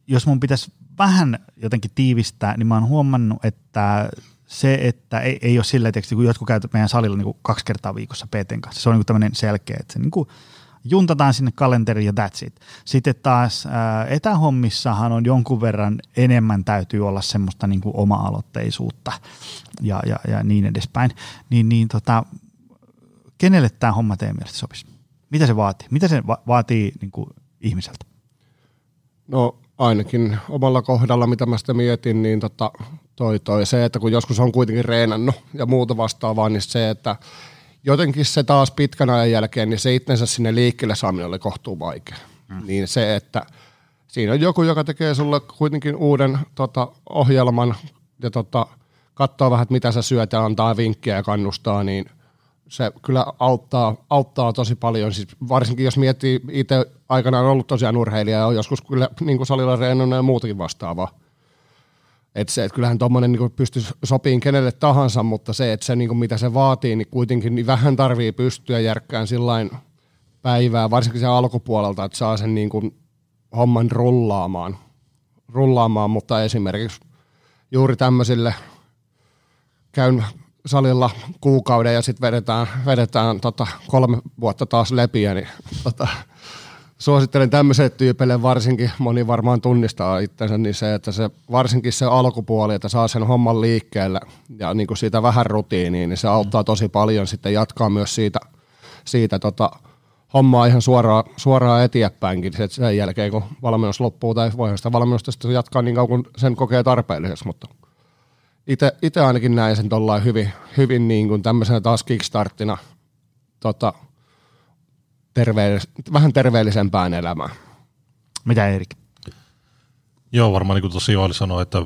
jos mun pitäisi vähän jotenkin tiivistää, niin mä oon huomannut, että se, että ei, ei ole sillä, että kun jotkut käyvät meidän salilla niin kuin kaksi kertaa viikossa PTn kanssa, se on niin tämmöinen selkeä, että se niin kuin juntataan sinne kalenteriin ja that's it. Sitten taas ää, etähommissahan on jonkun verran enemmän täytyy olla semmoista niin kuin oma-aloitteisuutta ja, ja, ja niin edespäin. Niin, niin tota, kenelle tämä homma teidän mielestä sopisi? Mitä se vaatii? Mitä se va- vaatii niin kuin ihmiseltä? No ainakin omalla kohdalla, mitä mä sitä mietin, niin tota, toi, toi se, että kun joskus on kuitenkin reenannut ja muuta vastaavaa, niin se, että jotenkin se taas pitkän ajan jälkeen, niin se itsensä sinne liikkeelle saaminen oli kohtuu vaikea. Mm. Niin se, että siinä on joku, joka tekee sulle kuitenkin uuden tota, ohjelman ja tota, katsoo vähän, että mitä sä syöt ja antaa vinkkejä ja kannustaa, niin se kyllä auttaa, auttaa tosi paljon. Siis varsinkin jos miettii, itse aikanaan ollut tosiaan urheilija ja on joskus kyllä niin kuin salilla reenannut ja muutakin vastaavaa että se, että kyllähän tuommoinen niin pystyisi sopiin kenelle tahansa, mutta se, että se niin kuin mitä se vaatii, niin kuitenkin niin vähän tarvii pystyä järkkään sillain päivää, varsinkin sen alkupuolelta, että saa sen niin kuin homman rullaamaan. rullaamaan, mutta esimerkiksi juuri tämmöisille käyn salilla kuukauden ja sitten vedetään, vedetään tota kolme vuotta taas lepiä, niin tota, suosittelen tämmöiselle tyypille varsinkin, moni varmaan tunnistaa itsensä, niin se, että se varsinkin se alkupuoli, että saa sen homman liikkeelle ja niin kuin siitä vähän rutiiniin, niin se auttaa tosi paljon sitten jatkaa myös siitä, siitä tota, hommaa ihan suoraan, suoraan eteenpäinkin sen, jälkeen, kun valmennus loppuu, tai voi sitä valmennusta sitten jatkaa niin kauan kuin sen kokee tarpeelliseksi, mutta itse ainakin näin sen hyvin, hyvin niin kuin tämmöisenä taas kickstarttina tota, terveellis- vähän terveellisempään elämään. Mitä Erik? Joo, varmaan niin kuin tuossa Joel sanoi, että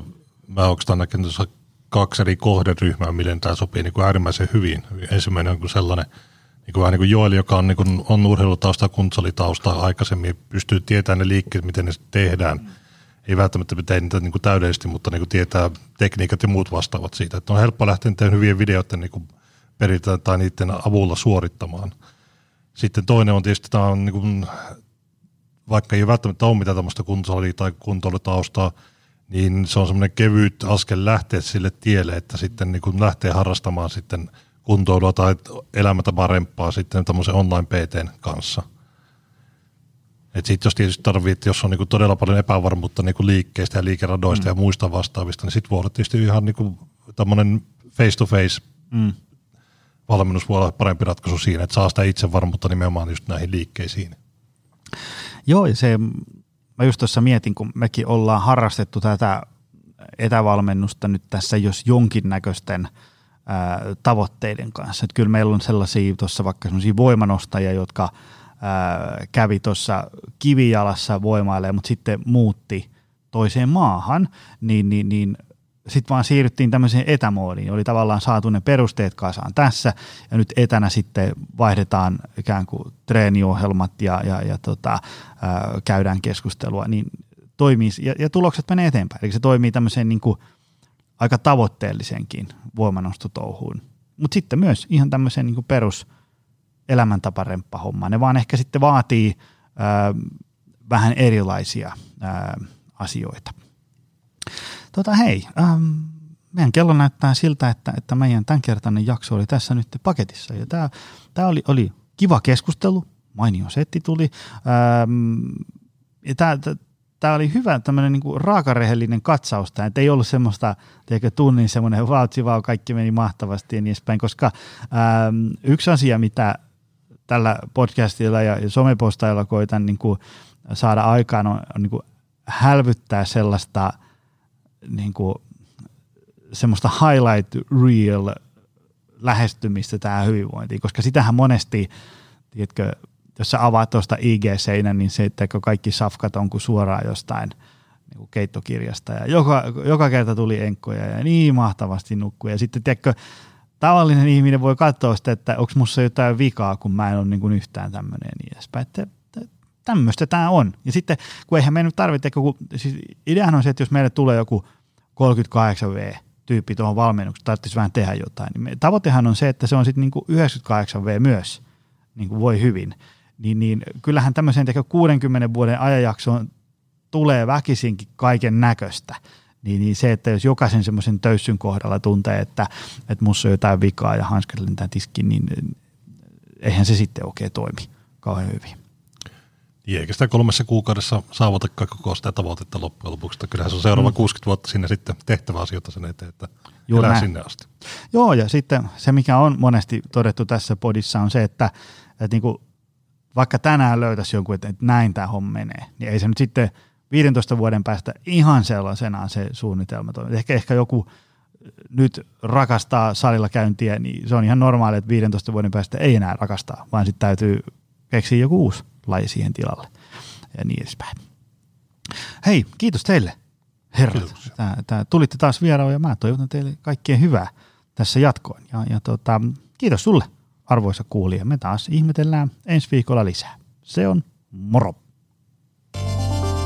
mä oikeastaan näken tuossa kaksi eri kohderyhmää, miten tämä sopii niin kuin äärimmäisen hyvin. Ensimmäinen on kuin sellainen, niin kuin vähän niin kuin Joel, joka on, niin kuin, on urheilutausta, kuntsolitausta aikaisemmin, pystyy tietämään ne liikkeet, miten ne tehdään. Mm. Ei välttämättä tee niitä niin kuin täydellisesti, mutta niin kuin tietää tekniikat ja muut vastaavat siitä. Että on helppo lähteä hyvien videoiden niin kuin peritään tai niiden avulla suorittamaan – sitten toinen on tietysti, tämä on niin kuin, vaikka ei välttämättä ole mitään tämmöistä kuntosali- tai kuntoilutaustaa, niin se on semmoinen kevyt askel lähteä sille tielle, että sitten niin kuin lähtee harrastamaan sitten kuntoilua tai elämätä parempaa sitten tämmöisen online PTn kanssa. Et sitten jos tietysti tarvitsee, jos on niinku todella paljon epävarmuutta niinku liikkeistä ja liikeradoista mm. ja muista vastaavista, niin sitten voi olla tietysti ihan niinku tämmöinen face-to-face mm valmennus voi olla parempi ratkaisu siinä, että saa sitä itsevarmuutta nimenomaan just näihin liikkeisiin. Joo, ja se, mä just tuossa mietin, kun mekin ollaan harrastettu tätä etävalmennusta nyt tässä jos jonkinnäköisten ää, tavoitteiden kanssa. Että kyllä meillä on sellaisia tuossa vaikka sellaisia voimanostajia, jotka kävi tuossa kivijalassa voimailee, mutta sitten muutti toiseen maahan, niin, niin, niin sitten vaan siirryttiin tämmöiseen etämoodiin. Oli tavallaan saatu ne perusteet kasaan tässä ja nyt etänä sitten vaihdetaan ikään kuin treeniohjelmat ja, ja, ja tota, ää, käydään keskustelua, niin toimii ja, ja tulokset menee eteenpäin. Eli se toimii tämmöiseen niin kuin aika tavoitteellisenkin voimanostotouhuun. Mutta sitten myös ihan tämmöiseen niin perus elämäntaparemppahommaan. Ne vaan ehkä sitten vaatii ää, vähän erilaisia ää, asioita. Tota hei, ähm, meidän kello näyttää siltä, että, että meidän tämänkertainen jakso oli tässä nyt paketissa. Ja tämä, tämä oli, oli kiva keskustelu, mainio setti tuli. Ähm, ja tämä, tämä oli hyvä tämmöinen niin kuin raakarehellinen katsaus tämä, ei ollut semmoista, tiedätkö, tunnin semmoinen vautsi vaan kaikki meni mahtavasti ja niin edespäin, koska ähm, yksi asia, mitä tällä podcastilla ja somepostailla koitan niin kuin saada aikaan on, on niin kuin hälvyttää sellaista – niin kuin, semmoista highlight real lähestymistä tähän hyvinvointiin, koska sitähän monesti, tiedätkö, jos sä avaat tuosta IG-seinän, niin se, että kaikki safkat on kuin suoraan jostain niin kuin keittokirjasta ja joka, joka kerta tuli enkkoja ja niin mahtavasti nukkui. Ja sitten, tiedätkö, tavallinen ihminen voi katsoa sitä, että onko musta jotain vikaa, kun mä en ole niin kuin yhtään tämmöinen ja niin edespäin. Että tämmöistä tämä on. Ja sitten, kun eihän me nyt tarvitse, kun, siis ideahan on se, että jos meille tulee joku 38V tyyppi tuohon valmennukseen, tarvitsisi vähän tehdä jotain, niin tavoitehan on se, että se on sitten niinku 98V myös, niin kuin voi hyvin. Niin, niin kyllähän tämmöiseen 60 vuoden ajanjaksoon tulee väkisinkin kaiken näköistä. Niin, niin se, että jos jokaisen semmoisen töyssyn kohdalla tuntee, että, että musta on jotain vikaa ja hanskat lentää tiskiin, niin eihän se sitten oikein toimi kauhean hyvin. Niin, eikä sitä kolmessa kuukaudessa saavutakaan koko sitä tavoitetta loppujen lopuksi. Kyllähän se on seuraava mm. 60 vuotta sinne sitten tehtävä asioita sen eteen, että Juuri elää näin. sinne asti. Joo, ja sitten se, mikä on monesti todettu tässä podissa, on se, että, että niin kuin, vaikka tänään löytäisi jonkun, että näin tämä homma menee, niin ei se nyt sitten 15 vuoden päästä ihan sellaisenaan se suunnitelma toimi. Ehkä, ehkä joku nyt rakastaa salilla käyntiä, niin se on ihan normaali, että 15 vuoden päästä ei enää rakastaa, vaan sitten täytyy keksiä joku uusi laji siihen tilalle ja niin edespäin. Hei, kiitos teille herrat. Tää, tää, tulitte taas vieraan ja mä toivotan teille kaikkea hyvää tässä jatkoon. Ja, ja tota, kiitos sulle arvoisa kuulija. Me taas ihmetellään ensi viikolla lisää. Se on moro.